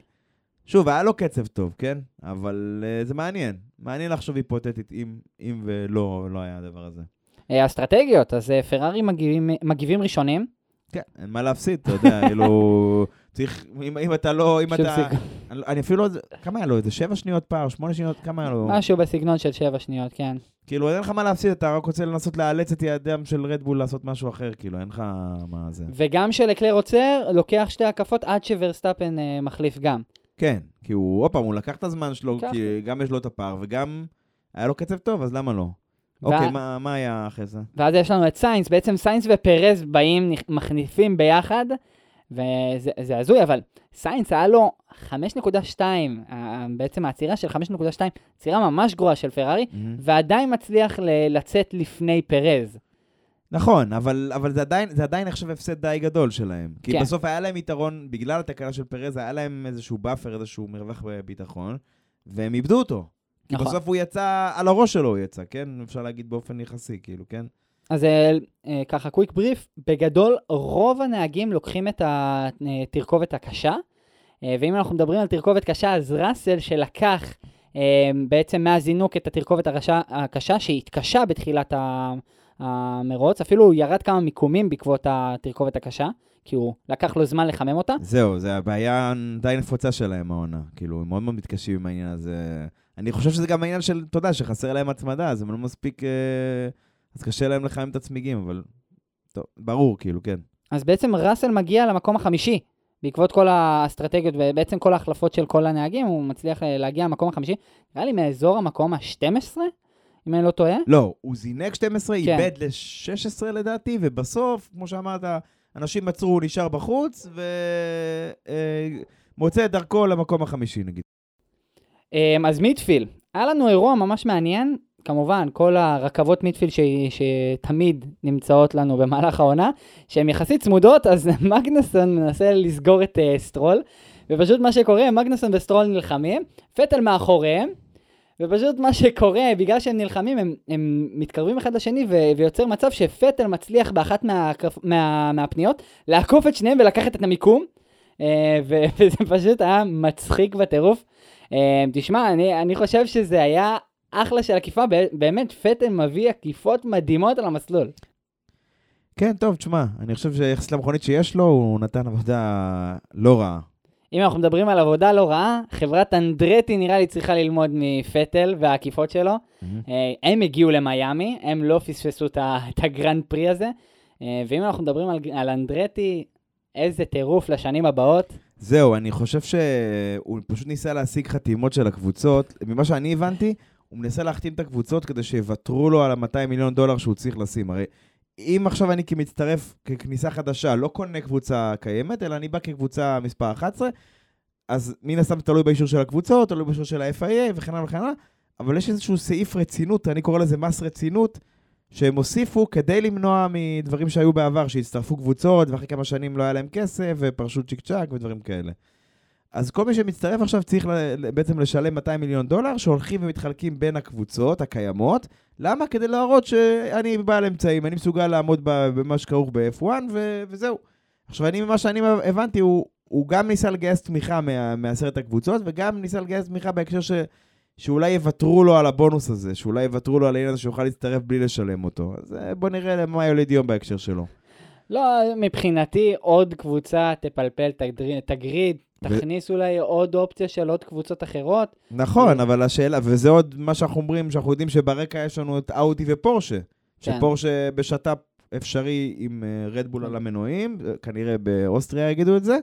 שוב, היה לו קצב טוב, כן? אבל uh, זה מעניין. מעניין לחשוב היפותטית אם, אם ולא לא היה הדבר הזה. אה, אסטרטגיות, אז אה, פרארי מגיבים, מגיבים ראשונים. כן, אין מה להפסיד, אתה יודע, [laughs] כאילו... צריך, אם, אם אתה לא, אם אתה... אני, אפילו לא... כמה היה לו? איזה שבע שניות פער? שמונה שניות? כמה היה לו? משהו בסגנון של שבע שניות, כן. כאילו, אין לך מה להפסיד, אתה רק רוצה לנסות לאלץ את ידיהם של רדבול לעשות משהו אחר, כאילו, אין לך מה זה. וגם כשלקלר עוצר, לוקח שתי הקפות עד שוורסטאפן אה, מחליף גם. כן, כי הוא, עוד פעם, הוא לקח את הזמן שלו, לקח. כי גם יש לו את הפער, וגם היה לו קצב טוב, אז למה לא? וה- אוקיי, מה, מה היה אחרי זה? ואז יש לנו את סיינס, בעצם סיינס ופרז באים, מחליפים ביחד, וזה זה הזוי, אבל סיינס היה לו 5.2, אה, בעצם העצירה של 5.2, עצירה ממש גרועה של פרארי, מהמם. ועדיין מצליח ל- לצאת לפני פרז. נכון, אבל, אבל זה עדיין, זה עדיין נחשב הפסד די גדול שלהם. כי כן. בסוף היה להם יתרון, בגלל התקלה של פרז, היה להם איזשהו buffer, איזשהו מרווח ביטחון, והם איבדו אותו. כי נכון. בסוף הוא יצא, על הראש שלו הוא יצא, כן? אפשר להגיד באופן יחסי, כאילו, כן? אז אה, אה, ככה, קוויק בריף, בגדול, רוב הנהגים לוקחים את התרכובת הקשה, אה, ואם אנחנו מדברים על תרכובת קשה, אז ראסל שלקח בעצם מהזינוק את התרכובת הרשע, הקשה, שהתקשה בתחילת המרוץ, אפילו הוא ירד כמה מיקומים בעקבות התרכובת הקשה, כי הוא לקח לו זמן לחמם אותה. זהו, זה הבעיה די נפוצה שלהם, העונה. כאילו, הם מאוד מאוד מתקשים עם העניין הזה. אני חושב שזה גם העניין של, אתה יודע, שחסר להם הצמדה, אז הם לא מספיק... אה, אז קשה להם לחמם את הצמיגים, אבל... טוב, ברור, כאילו, כן. אז בעצם ראסל מגיע למקום החמישי, בעקבות כל האסטרטגיות ובעצם כל ההחלפות של כל הנהגים, הוא מצליח אה, להגיע למקום החמישי, נראה לי מאזור המקום ה-12, אם אני לא טועה. לא, הוא זינק 12, כן. איבד ל-16 לדעתי, ובסוף, כמו שאמרת, אנשים עצרו, הוא נשאר בחוץ, ומוצא את דרכו למקום החמישי, נגיד. אמ, אז midfield, היה לנו אירוע ממש מעניין, כמובן, כל הרכבות midfield ש... שתמיד נמצאות לנו במהלך העונה, שהן יחסית צמודות, אז [laughs] מגנוסון מנסה לסגור את אה, סטרול, ופשוט מה שקורה, מגנוסון וסטרול נלחמים, פטל מאחוריהם, ופשוט מה שקורה, בגלל שהם נלחמים, הם, הם מתקרבים אחד לשני, ו, ויוצר מצב שפטל מצליח באחת מה, מה, מהפניות לעקוף את שניהם ולקחת את המיקום, אה, ו, [laughs] וזה פשוט היה מצחיק בטירוף. אה, תשמע, אני, אני חושב שזה היה אחלה של עקיפה, באמת, פטל מביא עקיפות מדהימות על המסלול. כן, טוב, תשמע, אני חושב שיחסית למכונית שיש לו, הוא נתן עבודה לא רעה. אם אנחנו מדברים על עבודה לא רעה, חברת אנדרטי נראה לי צריכה ללמוד מפטל והעקיפות שלו. Mm-hmm. הם הגיעו למיאמי, הם לא פספסו [laughs] את הגרנד פרי הזה. אה, ואם אנחנו מדברים על, על אנדרטי, איזה טירוף לשנים הבאות. זהו, אני חושב שהוא פשוט ניסה להשיג חתימות של הקבוצות. ממה שאני הבנתי, הוא מנסה להחתים את הקבוצות כדי שיוותרו לו על ה-200 מיליון דולר שהוא צריך לשים. הרי אם עכשיו אני כמצטרף, ככניסה חדשה, לא קונה קבוצה קיימת, אלא אני בא כקבוצה מספר 11, אז מן הסתם תלוי באישור של הקבוצות, תלוי באישור של ה-FIA וכן הלאה וכן הלאה, אבל יש איזשהו סעיף רצינות, אני קורא לזה מס רצינות, שהם הוסיפו כדי למנוע מדברים שהיו בעבר, שהצטרפו קבוצות, ואחרי כמה שנים לא היה להם כסף, ופרשו צ'יק צ'אק ודברים כאלה. אז כל מי שמצטרף עכשיו צריך בעצם לשלם 200 מיליון דולר, שהולכים ומתחלקים בין הקבוצות הקיימות. למה? כדי להראות שאני בעל אמצעים, אני מסוגל לעמוד במה שכרוך ב-F1, ו- וזהו. עכשיו, אני, ממה שאני הבנתי, הוא, הוא גם ניסה לגייס תמיכה מה, מעשרת הקבוצות, וגם ניסה לגייס תמיכה בהקשר ש, שאולי יוותרו לו על הבונוס הזה, שאולי יוותרו לו על העניין הזה שיוכל להצטרף בלי לשלם אותו. אז אה, בוא נראה למה יוליד יום בהקשר שלו. לא, מבחינתי עוד קבוצה תפלפל, תגריד, תכניס אולי עוד אופציה של עוד קבוצות אחרות. נכון, אבל השאלה, וזה עוד מה שאנחנו אומרים, שאנחנו יודעים שברקע יש לנו את אאודי ופורשה. כן. שפורשה בשת"פ אפשרי עם רדבול אה, על המנועים, כנראה באוסטריה יגידו את זה,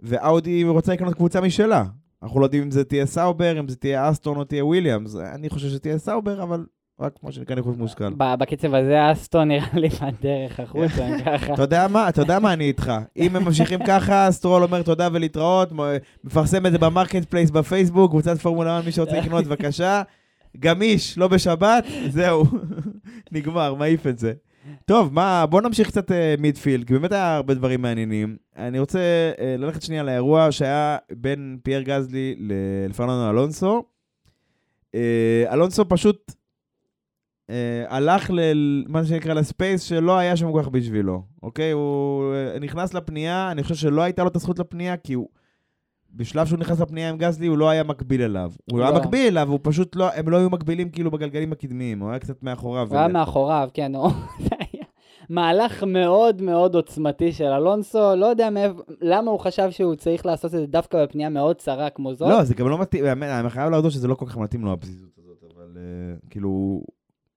ואאודי רוצה לקנות קבוצה משלה. אנחנו לא יודעים אם זה תהיה סאובר, אם זה תהיה אסטון או תהיה וויליאמס. אני חושב שתהיה סאובר, אבל רק כמו שנקרא ניחוש מושכל. בקצב הזה אסטון נראה לי בדרך החוצה, [laughs] ככה. אתה יודע מה, אתה יודע מה, אני איתך. אם הם ממשיכים [laughs] ככה, סטרול אומר תודה ולהתראות, מפרסם את זה ב Marketplace בפייסבוק, קבוצת פורמולה 1, מי שרוצה לקנות, בבקשה. גמיש, לא בשבת, זהו, [laughs] נגמר, מעיף את זה. טוב, מה, בוא נמשיך קצת מידפילד, uh, כי באמת היה הרבה דברים מעניינים. אני רוצה uh, ללכת שנייה לאירוע שהיה בין פייר גזלי לפרננדו אלונסו. Uh, אלונסו פשוט אה, הלך למה שנקרא לספייס שלא היה שם כל כך בשבילו, אוקיי? הוא אה, נכנס לפנייה, אני חושב שלא הייתה לו את הזכות לפנייה, כי הוא... בשלב שהוא נכנס לפנייה עם גזלי, הוא לא היה מקביל אליו. הוא לא. היה מקביל אליו, הוא פשוט לא... הם לא היו מקבילים כאילו בגלגלים הקדמיים, הוא היה קצת מאחוריו. הוא היה מאחוריו, כן, הוא... מהלך מאוד מאוד עוצמתי של אלונסו, לא יודע מאיפה, למה הוא חשב שהוא צריך לעשות את זה דווקא בפנייה מאוד צרה כמו זאת. לא, זה גם לא מתאים, אני חייב להודות שזה לא כל כך מתאים לו הפזיזות הזאת, אבל uh, כאילו,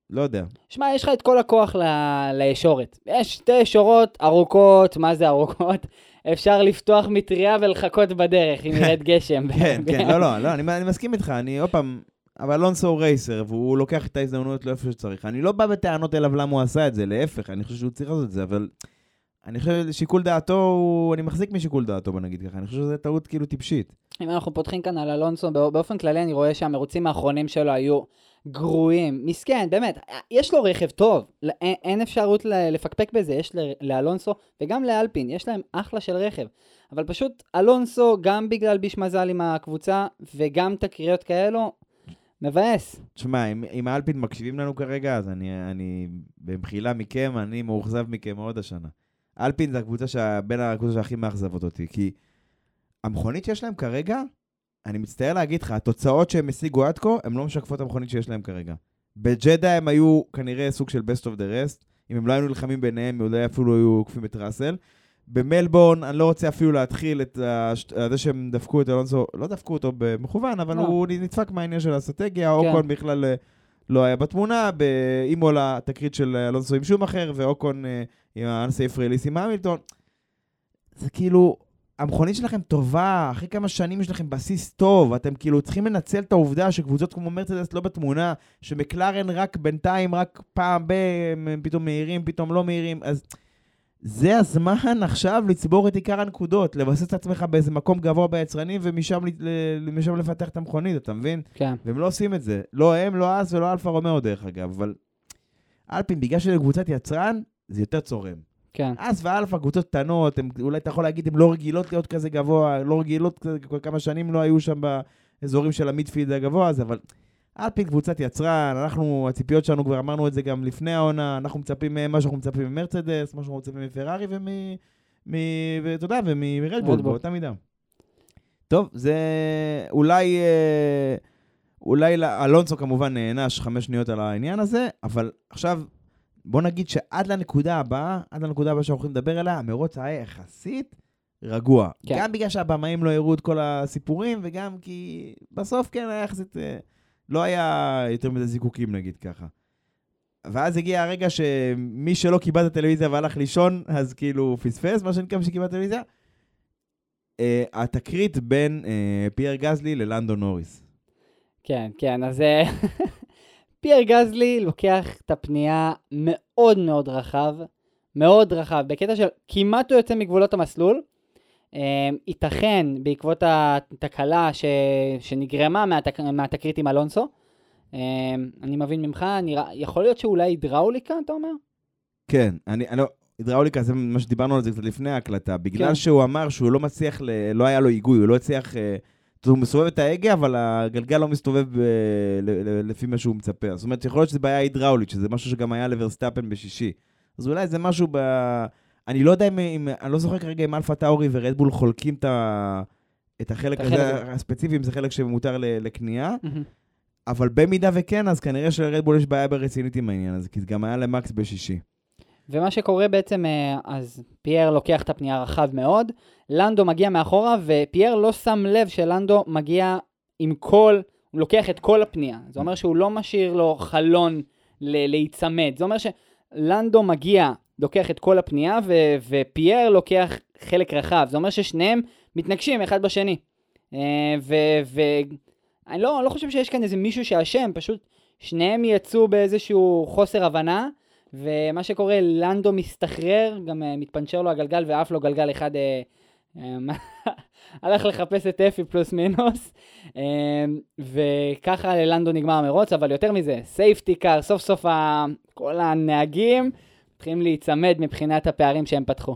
לא יודע. שמע, יש לך את כל הכוח ל- לישורת. יש שתי ישורות ארוכות, מה זה ארוכות? [laughs] אפשר לפתוח מטריה ולחכות בדרך אם ירד [laughs] גשם. כן, כן, [laughs] לא, לא, לא, אני, אני מסכים איתך, אני עוד פעם, אבל אלונסו הוא רייסר, והוא לוקח את ההזדמנויות לאיפה שצריך. אני לא בא בטענות אליו למה הוא עשה את זה, להפך, אני חושב שהוא צריך לעשות את זה, אבל אני חושב ששיקול דעתו, הוא... אני מחזיק משיקול דעתו, בוא נגיד ככה, אני חושב שזו טעות כאילו טיפשית. אם אנחנו פותחים כאן על אלונסו, באופן כללי אני רואה שהמרוצים האחרונים שלו היו גרועים, מסכן, באמת, יש לו רכב טוב, אין, אין אפשרות לפקפק בזה, יש לאלונסו וגם לאלפין, יש להם אחלה של רכב. אבל פשוט אלונסו, גם בגלל ביש מזל עם הקבוצה, וגם תקריות כאלו, מבאס. תשמע, אם, אם האלפין מקשיבים לנו כרגע, אז אני, אני במחילה מכם, אני מאוכזב מכם מאוד השנה. אלפין זה הקבוצה בין הקבוצות שהכי מאכזבות אותי, כי המכונית שיש להם כרגע, אני מצטער להגיד לך, התוצאות שהם השיגו עד כה, הן לא משקפות המכונית שיש להם כרגע. בג'דה הם היו כנראה סוג של best of the rest. אם הם לא היו נלחמים ביניהם, אולי אפילו היו עוקפים את ראסל. במלבורן, אני לא רוצה אפילו להתחיל את זה שהם דפקו את אלונסו, לא דפקו אותו במכוון, אבל לא. הוא נדפק מהעניין של האסטרטגיה, כן. אוקון בכלל אה, לא היה בתמונה, באימולה תקרית של אלונסו עם שום אחר, ואוקון אה, עם האנסייף ריליס עם המילטון. זה כאילו, המכונית שלכם טובה, אחרי כמה שנים יש לכם בסיס טוב, אתם כאילו צריכים לנצל את העובדה שקבוצות כמו מרצדס לא בתמונה, שמקלרן רק בינתיים, רק פעם ב... פתאום מהירים, פתאום לא מהירים, אז זה הזמן עכשיו לצבור את עיקר הנקודות, לבסס את עצמך באיזה מקום גבוה ביצרנים ומשם לפתח את המכונית, אתה מבין? כן. והם לא עושים את זה. לא הם, לא האס ולא אלפה רומאו דרך אגב, אבל אלפין, בגלל שזה קבוצת יצרן, זה יותר צורם. כן. האס ואלפא, קבוצות קטנות, הם, אולי אתה יכול להגיד, הן לא רגילות להיות כזה גבוה, לא רגילות, כמה שנים לא היו שם באזורים של ה midfield הגבוה הזה, אבל אלפין קבוצת יצרן, אנחנו, הציפיות שלנו, כבר אמרנו את זה גם לפני העונה, אנחנו מצפים מה שאנחנו מצפים ממרצדס, מה שאנחנו מצפים מפרארי ומ... מ... ואתה יודע, ומרדבול, רדבול. באותה מידה. טוב, זה אולי... אה, אולי אלונסו כמובן נענש חמש שניות על העניין הזה, אבל עכשיו, בוא נגיד שעד לנקודה הבאה, עד לנקודה הבאה שאנחנו הולכים לדבר עליה, המרוץ היה יחסית רגוע. כן. גם בגלל שהבמאים לא הראו את כל הסיפורים, וגם כי בסוף כן היה יחסית... אה, לא היה יותר מדי זיקוקים נגיד ככה. ואז הגיע הרגע שמי שלא קיבל את הטלוויזיה והלך לישון, אז כאילו פספס, מה שנקרא, מי שקיבל את הטלוויזיה. Uh, התקרית בין uh, פייר גזלי ללנדו נוריס. כן, כן, אז [laughs] פייר גזלי לוקח את הפנייה מאוד מאוד רחב, מאוד רחב, בקטע של כמעט הוא יוצא מגבולות המסלול. אה, ייתכן בעקבות התקלה ש... שנגרמה מהתק... מהתקרית עם אלונסו. אה, אני מבין ממך, נראה, יכול להיות שאולי הידראוליקה, אתה אומר? כן, אני, אני לא, הידראוליקה זה מה שדיברנו על זה קצת לפני ההקלטה. בגלל כן. שהוא אמר שהוא לא מצליח, ל, לא היה לו היגוי, הוא לא הצליח... אה, הוא מסובב את ההגה, אבל הגלגל לא מסתובב ב, ל, ל, לפי מה שהוא מצפה. זאת אומרת, יכול להיות שזה בעיה הידראולית, שזה משהו שגם היה לברסטאפן בשישי. אז אולי זה משהו ב... אני לא יודע אם, אם אני לא זוכר כרגע אם אלפה טאורי ורדבול חולקים את, ה, את החלק הזה. הספציפי, אם זה חלק שמותר ל, לקנייה. אבל במידה וכן, אז כנראה שלרדבול יש בעיה ברצינית עם העניין הזה, כי זה גם היה למקס בשישי. ומה שקורה בעצם, אה, אז פייר לוקח את הפנייה רחב מאוד, לנדו מגיע מאחורה, ופייר לא שם לב שלנדו מגיע עם כל, הוא לוקח את כל הפנייה. זה אומר שהוא לא משאיר לו חלון ל- להיצמד. זה אומר שלנדו מגיע, לוקח את כל הפנייה, ו- ופייר לוקח חלק רחב. זה אומר ששניהם מתנגשים אחד בשני. ואני לא, לא חושב שיש כאן איזה מישהו שאשם, פשוט שניהם יצאו באיזשהו חוסר הבנה. ומה שקורה, לנדו מסתחרר, גם uh, מתפנצ'ר לו הגלגל ועף לו גלגל אחד, uh, [laughs] uh, הלך לחפש את אפי פלוס מינוס, וככה ללנדו נגמר המרוץ, אבל יותר מזה, סייפטי קאר, סוף סוף ה... כל הנהגים מתחילים להיצמד מבחינת הפערים שהם פתחו.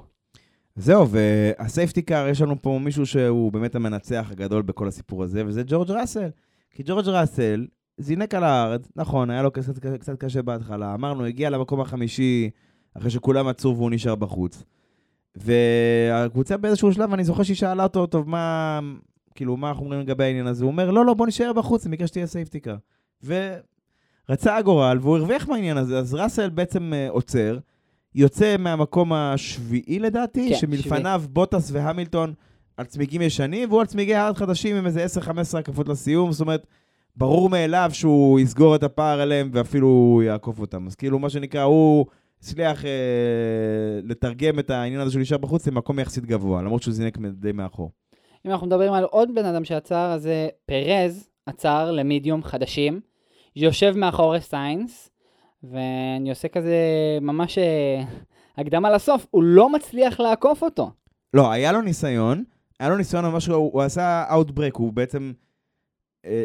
זהו, והסייפטי קאר, יש לנו פה מישהו שהוא באמת המנצח הגדול בכל הסיפור הזה, וזה ג'ורג' ראסל. כי ג'ורג' ראסל זינק על הארץ, נכון, היה לו קצת, קצת קשה בהתחלה, אמרנו, הגיע למקום החמישי אחרי שכולם עצרו והוא נשאר בחוץ. והקבוצה באיזשהו שלב, אני זוכר שהיא שאלה אותו, טוב, מה, כאילו, מה אנחנו אומרים לגבי העניין הזה? הוא אומר, לא, לא, בוא נשאר בחוץ, במקרה שתהיה סייפטיקה. ורצה הגורל, והוא הרוויח מהעניין הזה, אז ראסל בעצם uh, עוצר, יוצא מהמקום השביעי לדעתי, כן, שמלפניו בוטס והמילטון על צמיגים ישנים, והוא על צמיגי הארד חדשים עם איזה 10-15 הקפות לסיום, זאת אומרת, ברור מאליו שהוא יסגור את הפער עליהם ואפילו יעקוף אותם. אז כאילו, מה שנקרא, הוא הצליח אה, לתרגם את העניין הזה שהוא נשאר בחוץ למקום יחסית גבוה, למרות שהוא זינק די מאחור. אם אנחנו מדברים על עוד בן אדם שעצר, אז זה פרז עצר למידיום חדשים, יושב מאחורי סיינס, ואני עושה כזה ממש אה, הקדמה לסוף, הוא לא מצליח לעקוף אותו. לא, היה לו ניסיון, היה לו ניסיון ממש, הוא, הוא עשה outbrake, הוא בעצם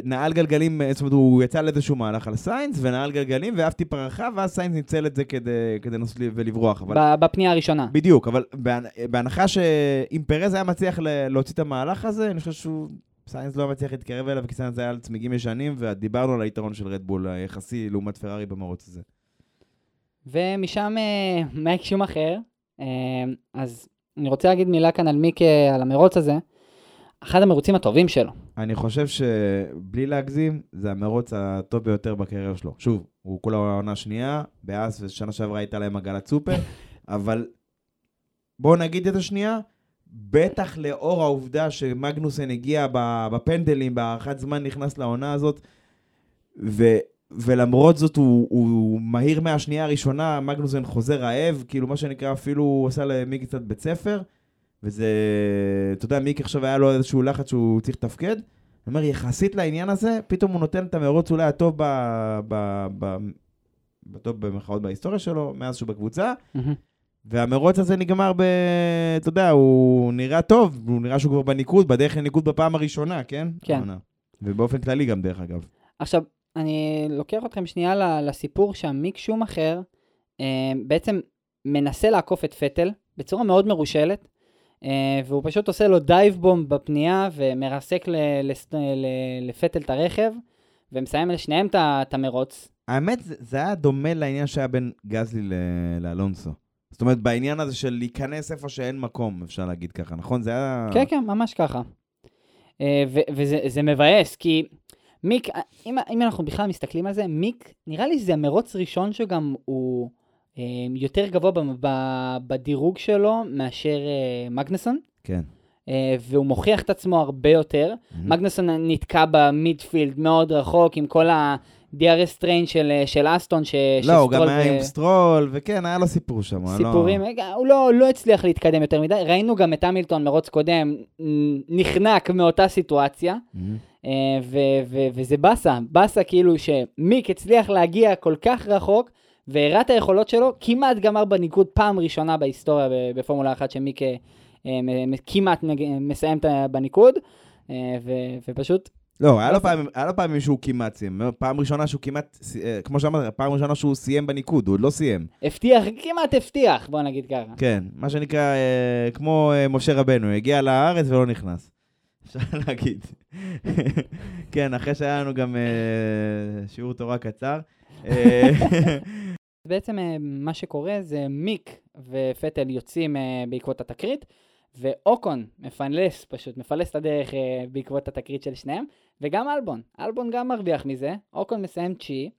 נעל גלגלים, אה, זאת אומרת, הוא יצא לאיזשהו מהלך על סיינס, ונעל גלגלים, ועף טיפה רחב, ואז סיינס ניצל את זה כדי, כדי לנסות ולברוח. אבל... בפנייה הראשונה. בדיוק, אבל בהנ- בהנחה שאם פרז היה מצליח להוציא את המהלך הזה, אני חושב שהוא... סיינס לא היה מצליח להתקרב אליו, כי סיינס היה על צמיגים ישנים, ודיברנו על היתרון של רדבול היחסי לעומת פרארי במרוץ הזה. ומשם אה, מיק שומאכר. אה, אז אני רוצה להגיד מילה כאן על מיק, אה, על המרוץ הזה. אחד המרוצים הטובים שלו. אני חושב שבלי להגזים, זה המרוץ הטוב ביותר בקריירה שלו. שוב, הוא כולה עונה שנייה, בהאס, ושנה שעברה הייתה להם עגלת סופר, [laughs] אבל בואו נגיד את השנייה, בטח לאור העובדה שמגנוסן הגיע בפנדלים, בהארכת זמן נכנס לעונה הזאת, ו... ולמרות זאת הוא, הוא מהיר מהשנייה הראשונה, מגנוסן חוזר רעב, כאילו מה שנקרא אפילו הוא עשה למיקי קצת בית ספר, וזה, אתה יודע, מיקי עכשיו היה לו איזשהו לחץ שהוא צריך לתפקד. אני אומר, יחסית לעניין הזה, פתאום הוא נותן את המרוץ אולי הטוב ב... ב, ב בטוב במרכאות בהיסטוריה שלו, מאז שהוא בקבוצה, והמרוץ הזה נגמר ב... אתה יודע, הוא נראה טוב, הוא נראה שהוא כבר בניקוד, בדרך לניקוד בפעם הראשונה, כן? כן. ובאופן כללי גם, דרך אגב. עכשיו, אני לוקח אתכם שנייה לסיפור שהמיק שומאכר, אה, בעצם מנסה לעקוף את וטל בצורה מאוד מרושלת, והוא פשוט עושה לו dive bomb בפנייה ומרסק ל- לפטל את הרכב, ומסיים לשניהם את המרוץ. האמת, זה- היה דומה לעניין שהיה בין גזלי ל- לאלונסו. זאת אומרת, בעניין הזה של להיכנס איפה שאין מקום, אפשר להגיד ככה, נכון? זה היה... כן, כן, ממש ככה. אה, וזה זה מבאס, כי מיק, אה, אם, אם אנחנו בכלל מסתכלים על זה, מיק, נראה לי שזה המרוץ ראשון שגם הוא אה, יותר גבוה בדירוג שלו מאשר אה, מגנסון, כן. אה, והוא מוכיח את עצמו הרבה יותר. מגנסון נתקע ב midfield מאוד רחוק עם כל ה-DRS train של, אה, של אסטון, ש- לא, הוא גם היה ו- עם סטרול, וכן, היה לו סיפור שם. לא- סיפורים, רגע, הוא לא, לא הצליח להתקדם יותר מדי, ראינו גם את המילטון מרוץ קודם, נחנק מאותה סיטואציה. אה, ו- ו- וזה באסה, באסה כאילו שמיק הצליח להגיע כל כך רחוק, והראה את היכולות שלו, כמעט גמר בניקוד פעם ראשונה בהיסטוריה בפורמולה אחת שמיק אה, כמעט מסיים בניקוד, אה, ופשוט, לא, היה לו באסה. פעמים- היה לו פעמים שהוא כמעט סיים. פעם ראשונה שהוא כמעט, אה, כמו שאמרת, פעם ראשונה שהוא סיים בניקוד, הוא עוד לא סיים. הבטיח, כמעט הבטיח, בוא נגיד ככה. כן, מה שנקרא, כמו משה רבנו, הגיע לארץ ולא נכנס. [laughs] אפשר להגיד. [laughs] כן, אחרי שהיה לנו גם שיעור תורה קצר. בעצם אה, מה שקורה זה מיק ופטל יוצאים אה, בעקבות התקרית, ואוקון מפלס פשוט, מפלס את הדרך אה, בעקבות התקרית של שניהם, וגם אלבון, אלבון גם מרוויח מזה, אוקון מסיים תשיעי,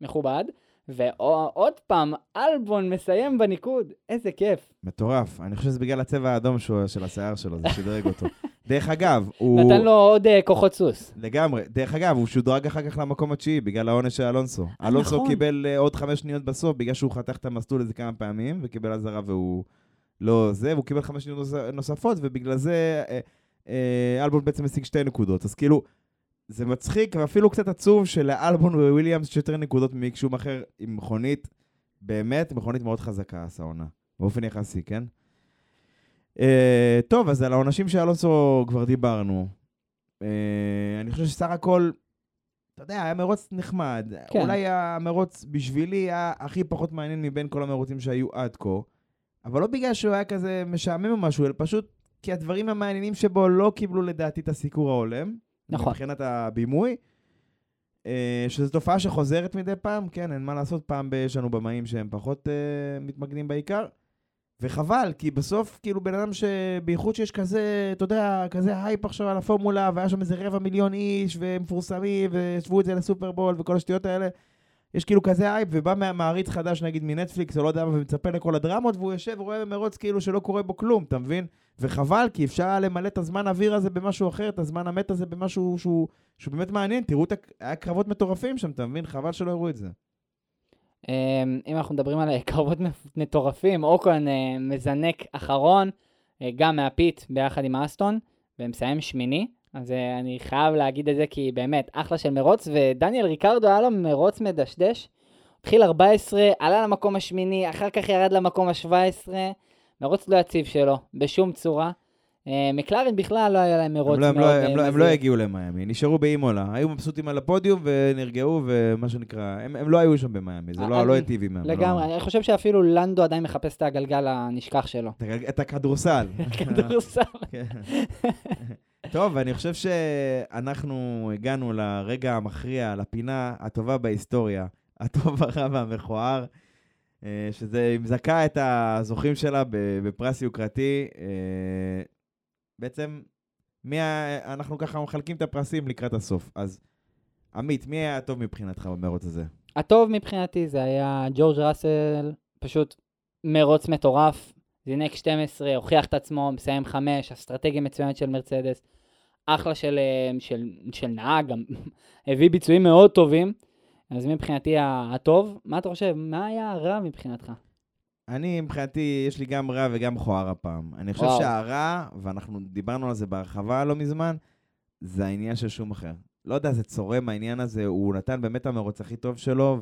מכובד, ועוד פעם, אלבון מסיים בניקוד, איזה כיף. מטורף. אני חושב שזה בגלל הצבע האדום שהוא- של השיער שלו, זה שדרג אותו. [laughs] דרך אגב, הוא... נתן לו עוד אה, כוחות סוס. לגמרי. דרך אגב, הוא שודרג אחר כך למקום התשיעי בגלל העונש של אלונסו. אלונסו נכון. קיבל אה, עוד חמש שניות בסוף בגלל שהוא חתך את המסלול איזה כמה פעמים, וקיבל אזהרה והוא לא זה, והוא קיבל חמש שניות נוס- נוספות, ובגלל זה אה, אה, אלבון בעצם השיג שתי נקודות. אז כאילו, זה מצחיק ואפילו קצת עצוב שלאלבון וויליאמס יש יותר נקודות ממיק שום אחר עם מכונית, באמת מכונית מאוד חזקה עשה עונה, באופן יחסי, כן? אה, טוב, אז על העונשים של אלונסו כבר דיברנו. אה, אני חושב שסך הכל, אתה יודע, היה מרוץ נחמד. כן. אולי המרוץ בשבילי היה הכי פחות מעניין מבין כל המרוצים שהיו עד כה, אבל לא בגלל שהוא היה כזה משעמם או משהו, אלא פשוט כי הדברים המעניינים שבו לא קיבלו לדעתי את הסיקור ההולם. נכון. מבחינת הבימוי. אה, שזו תופעה שחוזרת מדי פעם, כן, אין מה לעשות, פעם יש לנו במאים שהם פחות אה, מתמקדים בעיקר. וחבל, כי בסוף, כאילו, בן אדם שבייחוד שיש כזה, אתה יודע, כזה הייפ עכשיו על הפורמולה, והיה שם איזה רבע מיליון איש, ומפורסמים, והשוו את זה לסופרבול, וכל השטויות האלה, יש כאילו כזה הייפ, ובא מעריץ חדש, נגיד, מנטפליקס, או לא יודע מה, ומצפה לכל הדרמות, והוא יושב ורואה במרוץ כאילו שלא קורה בו כלום, אתה מבין? וחבל, כי אפשר היה למלא את הזמן האוויר הזה במשהו אחר, את הזמן המת הזה במשהו שהוא, שהוא באמת מעניין. תראו, את ה- היה קרבות מטורפים שם, אתה מבין? חבל שלא הראו את זה. אמ, אם אנחנו מדברים על אה, קרבות מטורפים, אוקון אה, מזנק אחרון, אה, גם מה pit ביחד עם אסטון, ומסיים שמיני. אז אני חייב להגיד את זה כי באמת, אחלה של מרוץ, ודניאל ריקרדו היה לו מרוץ מדשדש. התחיל 14, עלה למקום השמיני, אחר כך ירד למקום ה-17, מרוץ לא יציב שלו, בשום צורה. אה, מקלרן בכלל לא היה להם מרוץ הם לא, הם, מאוד לא, אה, הם, לא, הם מזהיר. לא הגיעו למיאמי, נשארו באימולה. היו מבסוטים על הפודיום ונרגעו, ומה שנקרא, הם, הם לא היו שם במיאמי, זה לא, אני- לא היטיב עימם. לגמרי, לא, אני חושב שאפילו לנדו עדיין מחפש את הגלגל הנשכח שלו. את הכדורסל. [laughs] כדורסל. [laughs] כן. טוב, אני חושב שאנחנו הגענו לרגע המכריע, לפינה הטובה בהיסטוריה, הטוב, הרע והמכוער, אה, שזה היא מזכה את הזוכים שלה בפרס יוקרתי. אה, בעצם, מי ה... אנחנו ככה מחלקים את הפרסים לקראת הסוף. אז, עמית, מי היה הטוב מבחינתך במרוץ הזה? הטוב מבחינתי זה היה ג'ורג' ראסל, פשוט מרוץ מטורף, זינק 12, הוכיח את עצמו, מסיים 5, אסטרטגיה מצוינת של מרצדס, אחלה של, אה, של, של נהג, גם [laughs] הביא ביצועים מאוד טובים, אז מבחינתי הטוב. מה אתה חושב? מה היה הרע מבחינתך? אני, מבחינתי, יש לי גם רע וגם מכוער הפעם. אני חושב וואו. שהרע, ואנחנו דיברנו על זה בהרחבה לא מזמן, זה העניין של שום אחר. לא יודע, זה צורם העניין הזה, הוא נתן באמת המרוץ הכי טוב שלו,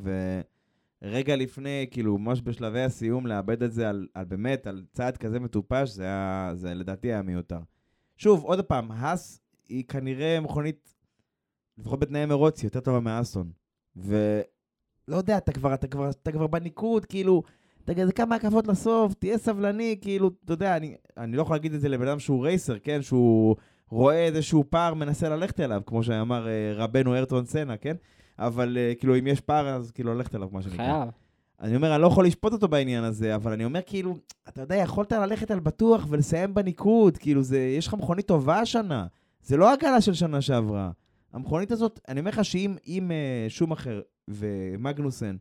ורגע לפני, כאילו, ממש בשלבי הסיום, לאבד את זה על, על באמת, על צעד כזה מטופש, זה, היה, זה לדעתי היה מיותר. שוב, עוד פעם, האס היא כנראה מכונית, לפחות בתנאי מרוץ, יותר טובה מאסטון. ולא יודע, אתה כבר, אתה כבר, אתה כבר בניקוד, כאילו, תגיד, זה כמה הקפות לסוף, תהיה סבלני, כאילו, אתה יודע, אני, אני לא יכול להגיד את זה לבן אדם שהוא רייסר, כן? שהוא רואה איזשהו פער, מנסה ללכת אליו, כמו שאמר אה, רבנו ארטון סנה, כן? אבל אה, כאילו, אם יש פער, אז כאילו ללכת אליו, מה שנקרא. חייב. אני אומר, אני לא יכול לשפוט אותו בעניין הזה, אבל אני אומר, כאילו, אתה יודע, יכולת ללכת על בטוח ולסיים בניקוד, כאילו, זה, יש לך מכונית טובה השנה. זה לא הגלה של שנה שעברה. המכונית הזאת, אני אומר לך שאם אם, אה, שומאחר ומגנוסן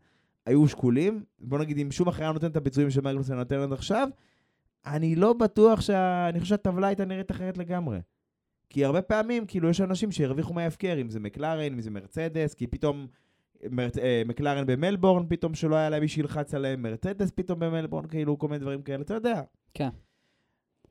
היו שקולים, בוא נגיד, אם שומאחר היה נותן את הביצועים שמגנוסן נותן עד עכשיו, אני לא בטוח שה... אני חושב שהטבלה הייתה נראית אחרת לגמרי. כי הרבה פעמים, כאילו, יש אנשים שהרוויחו מההפקר, אם זה מקלרן, אם זה מרצדס, כי פתאום מר... אה, מקלרן במלבורן, פתאום שלא היה להם מי שילחץ עליהם, מרצדס פתאום במלבורן, כאילו, כל מיני דברים כאלה, אתה יודע. כן.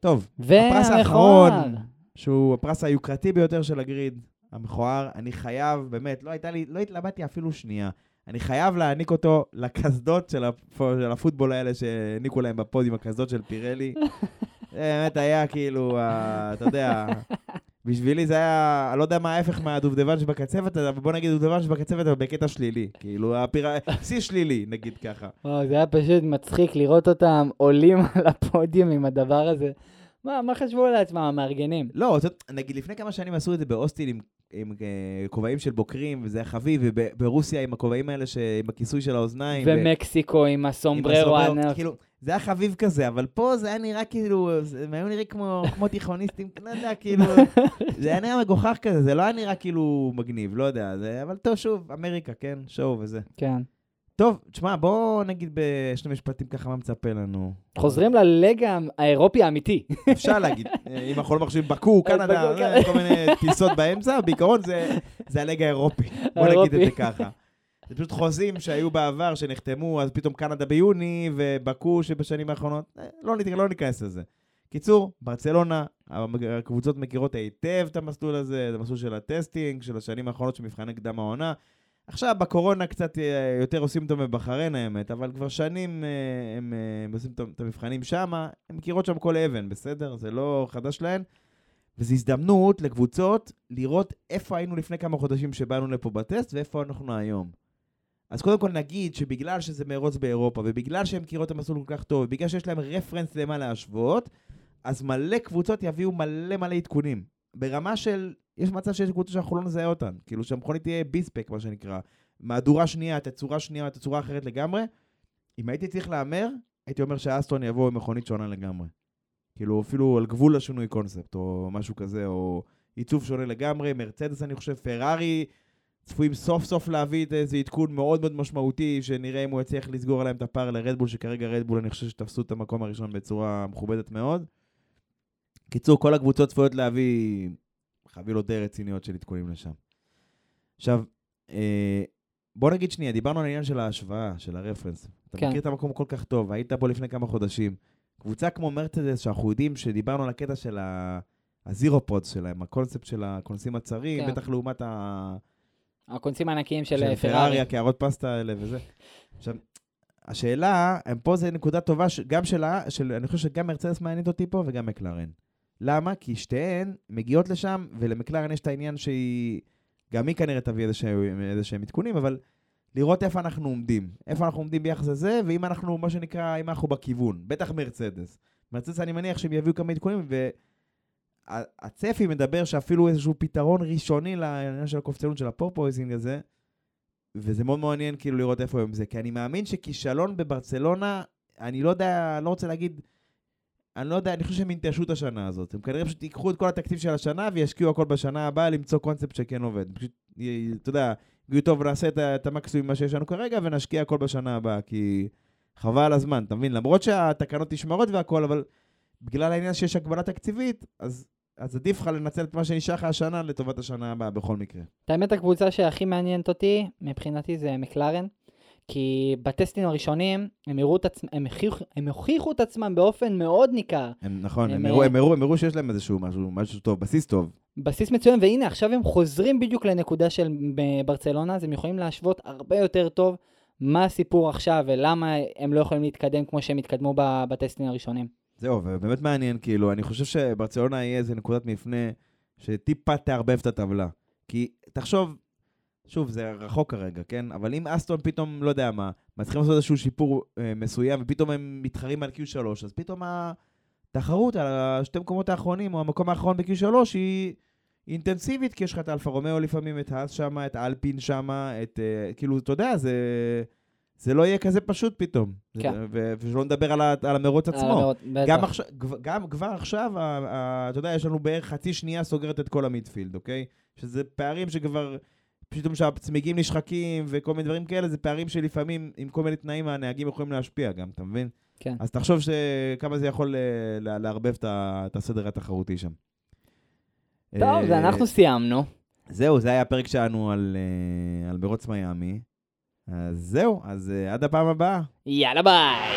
טוב, הפרס והמכוער. האחרון, שהוא הפרס היוקרתי ביותר של הגריד, המכוער, אני חייב, באמת, לא הייתה לי, לא התלבטתי אפילו שנייה. אני חייב להעניק אותו לקסדות של, הפ... של הפוטבול האלה שהעניקו להם בפודיום, הקסדות של פירלי. זה [laughs] באמת היה כאילו, ה- אתה יודע, בשבילי זה היה, אני לא יודע מה ההפך מהדובדבן שבקצפת, אבל בוא נגיד דובדבן שבקצפת, אבל בקטע שלילי. כאילו, הפיר... שיא שלילי, נגיד ככה. וואו, זה היה פשוט מצחיק לראות אותם עולים [laughs] על הפודיום עם הדבר הזה. מה, מה חשבו לעצמם המארגנים? לא, זאת- נגיד לפני כמה שנים עשו את זה באוסטין עם, עם אה, כובעים של בוקרים, וזה היה חביב, וברוסיה עם הכובעים האלה ש... עם הכיסוי של האוזניים. ו- ומקסיקו עם עם הסומבררו הענק. כאילו, זה היה חביב כזה, אבל פה זה היה נראה כאילו, הם היו נראים כמו, כמו תיכוניסטים, לא יודע, כאילו, [laughs] זה היה נראה מגוחך כזה, זה לא היה נראה כאילו מגניב, לא יודע, זה, אבל טוב, שוב, אמריקה, כן, שואו וזה. כן. טוב, תשמע, בואו נגיד בשני משפטים ככה מה מצפה לנו. חוזרים לליגה האירופי האמיתי. אפשר להגיד, אה, אם אנחנו לא מחשיבים בקו, קנדה, אה, כל מיני טיסות באמצע, בעיקרון זה, זה הליג האירופי. בוא נגיד את. זה ככה. זה פשוט חוזים שהיו בעבר, שנחתמו, אז פתאום קנדה ביוני, ובקו שבשנים האחרונות, אה, לא, לא ניכנס לזה. קיצור, ברצלונה, הקבוצות מכירות היטב את המסלול הזה, זה מסלול של הטסטינג, של השנים האחרונות של מבחני קדם העונה. עכשיו, בקורונה קצת אה, יותר עושים אותו מבחריין האמת, אבל כבר שנים אה, הם, אה, הם עושים את- המבחנים שם, הן מכירות שם כל אבן, בסדר? זה לא חדש להן. וזו הזדמנות לקבוצות לראות איפה היינו לפני כמה חודשים שבאנו לפה בטסט ואיפה אנחנו היום. אז קודם כל נגיד שבגלל שזה מרוץ באירופה, ובגלל שהן מכירות את המסלול כל כך טוב, ובגלל שיש להם רפרנס למה להשוות, אז מלא קבוצות יביאו מלא מלא עדכונים. ברמה של, יש מצב שיש קבוצות שאנחנו לא נזהה אותן. כאילו שהמכונית תהיה ביספק, מה שנקרא. מהדורה שנייה, תצורה שנייה, תצורה אחרת לגמרי. אם הייתי צריך להמר, הייתי אומר שאסטון יבוא עם מכונית שונה לגמרי. כאילו, אפילו על גבול השינוי קונספט, או משהו כזה, או עיצוב שונה לגמרי. מרצדס, אני חושב, פרארי, צפויים סוף סוף להביא את איזה עדכון מאוד מאוד משמעותי, שנראה אם הוא יצליח לסגור עליהם את הפער לרדבול, שכרגע רדבול, אני חושב שתפסו את המקום הראשון בצורה מכובדת מאוד. קיצור, כל הקבוצות צפויות להביא חבילות די רציניות של עדכונים לשם. עכשיו, אה, בוא נגיד שנייה, דיברנו על העניין של ההשוואה, של הרפרנס. אתה כן. מכיר את המקום כל כך טוב, היית פה לפני כמה חודשים. קבוצה כמו מרצדס, שאנחנו יודעים שדיברנו על הקטע של ה- ה zero pods שלהם, הקונספט של הכונסים הצרים, כן. בטח לעומת ה... הכונסים הענקיים של של פרארי, פרארי. הקערות פסטה האלה וזה. עכשיו, השאלה, פה זה נקודה טובה, גם שלה, של, אני חושב שגם מרצדס מעניינת אותי פה וגם מקלרן. למה? כי שתיהן מגיעות לשם, ולמקלרן יש את העניין שהיא, גם היא כנראה תביא איזה שהם- איזה שהם עדכונים, אבל לראות איפה אנחנו עומדים. איפה אנחנו עומדים ביחס לזה, ואם אנחנו, מה שנקרא, אם אנחנו בכיוון. בטח מרצדס. מרצדס, אני מניח שהם יביאו כמה עדכונים, והצפי מדבר שאפילו איזשהו פתרון ראשוני לעניין של הקופצנות של ה porpoising הזה, וזה מאוד מעניין כאילו לראות איפה הם זה, כי אני מאמין שכישלון בברצלונה, אני לא יודע, לא רוצה להגיד, אני לא יודע, אני חושב שהם ינטשו את השנה הזאת. הם כנראה פשוט ייקחו את כל התקציב של השנה וישקיעו הכל בשנה הבאה למצוא קונספט שכן עובד. פשוט, י- אתה יודע, יגידו טוב, נעשה את, את המקסימום ממה שיש לנו כרגע ונשקיע הכל בשנה הבאה, כי חבל הזמן, אתה מבין? למרות שהתקנות נשמרות והכל, אבל בגלל העניין שיש הגבלה תקציבית, אז, אז עדיף לך לנצל את מה שנשאר לך השנה לטובת השנה הבאה בכל מקרה. האמת, הקבוצה שהכי מעניינת אותי, מבחינתי זה מקלרן. כי בטסטים הראשונים, הם, את עצמם, הם, הוכיחו, הם הוכיחו את עצמם באופן מאוד ניכר. הם, נכון, הם הם, הראו, אה, הם, הראו, הם הראו שיש להם איזשהו משהו, משהו טוב, בסיס טוב. בסיס מצוין, והנה, עכשיו הם חוזרים בדיוק לנקודה של ברצלונה, אז הם יכולים להשוות הרבה יותר טוב מה הסיפור עכשיו ולמה הם לא יכולים להתקדם כמו שהם התקדמו בטסטים הראשונים. זהו, ובאמת מעניין, כאילו, אני חושב שברצלונה יהיה איזה נקודת מפנה שטיפה תערבב את הטבלה. כי תחשוב, שוב, זה רחוק כרגע, כן? אבל אם אסטון פתאום, לא יודע מה, מצליחים לעשות איזשהו שיפור אה, מסוים, ופתאום הם מתחרים על Q3, אז פתאום התחרות על השתי מקומות האחרונים, או המקום האחרון ב-Q3, היא אינטנסיבית, כי יש לך את אלפה רומאו לפעמים, את האס שמה, את אלפין שמה, את... אה, כאילו, אתה יודע, זה... זה לא יהיה כזה פשוט פתאום. כן. ו- ושלא נדבר על, ה- על המרוץ עצמו. המרוץ. גם, עכשיו, גם כבר עכשיו, ה- ה- אתה יודע, יש לנו בערך חצי שנייה סוגרת את כל המידפילד, אוקיי? שזה פערים שכבר, פתאום שהצמיגים נשחקים וכל מיני דברים כאלה, זה פערים שלפעמים, עם כל מיני תנאים, הנהגים יכולים להשפיע גם, אתה מבין? כן. אז תחשוב כמה זה יכול אה, לערבב את הסדר התחרותי שם. טוב, אה, ואנחנו סיימנו. זהו, זה היה הפרק שלנו על, אה, על מרוץ מיאמי. אז זהו, אז עד הפעם הבאה. יאללה ביי.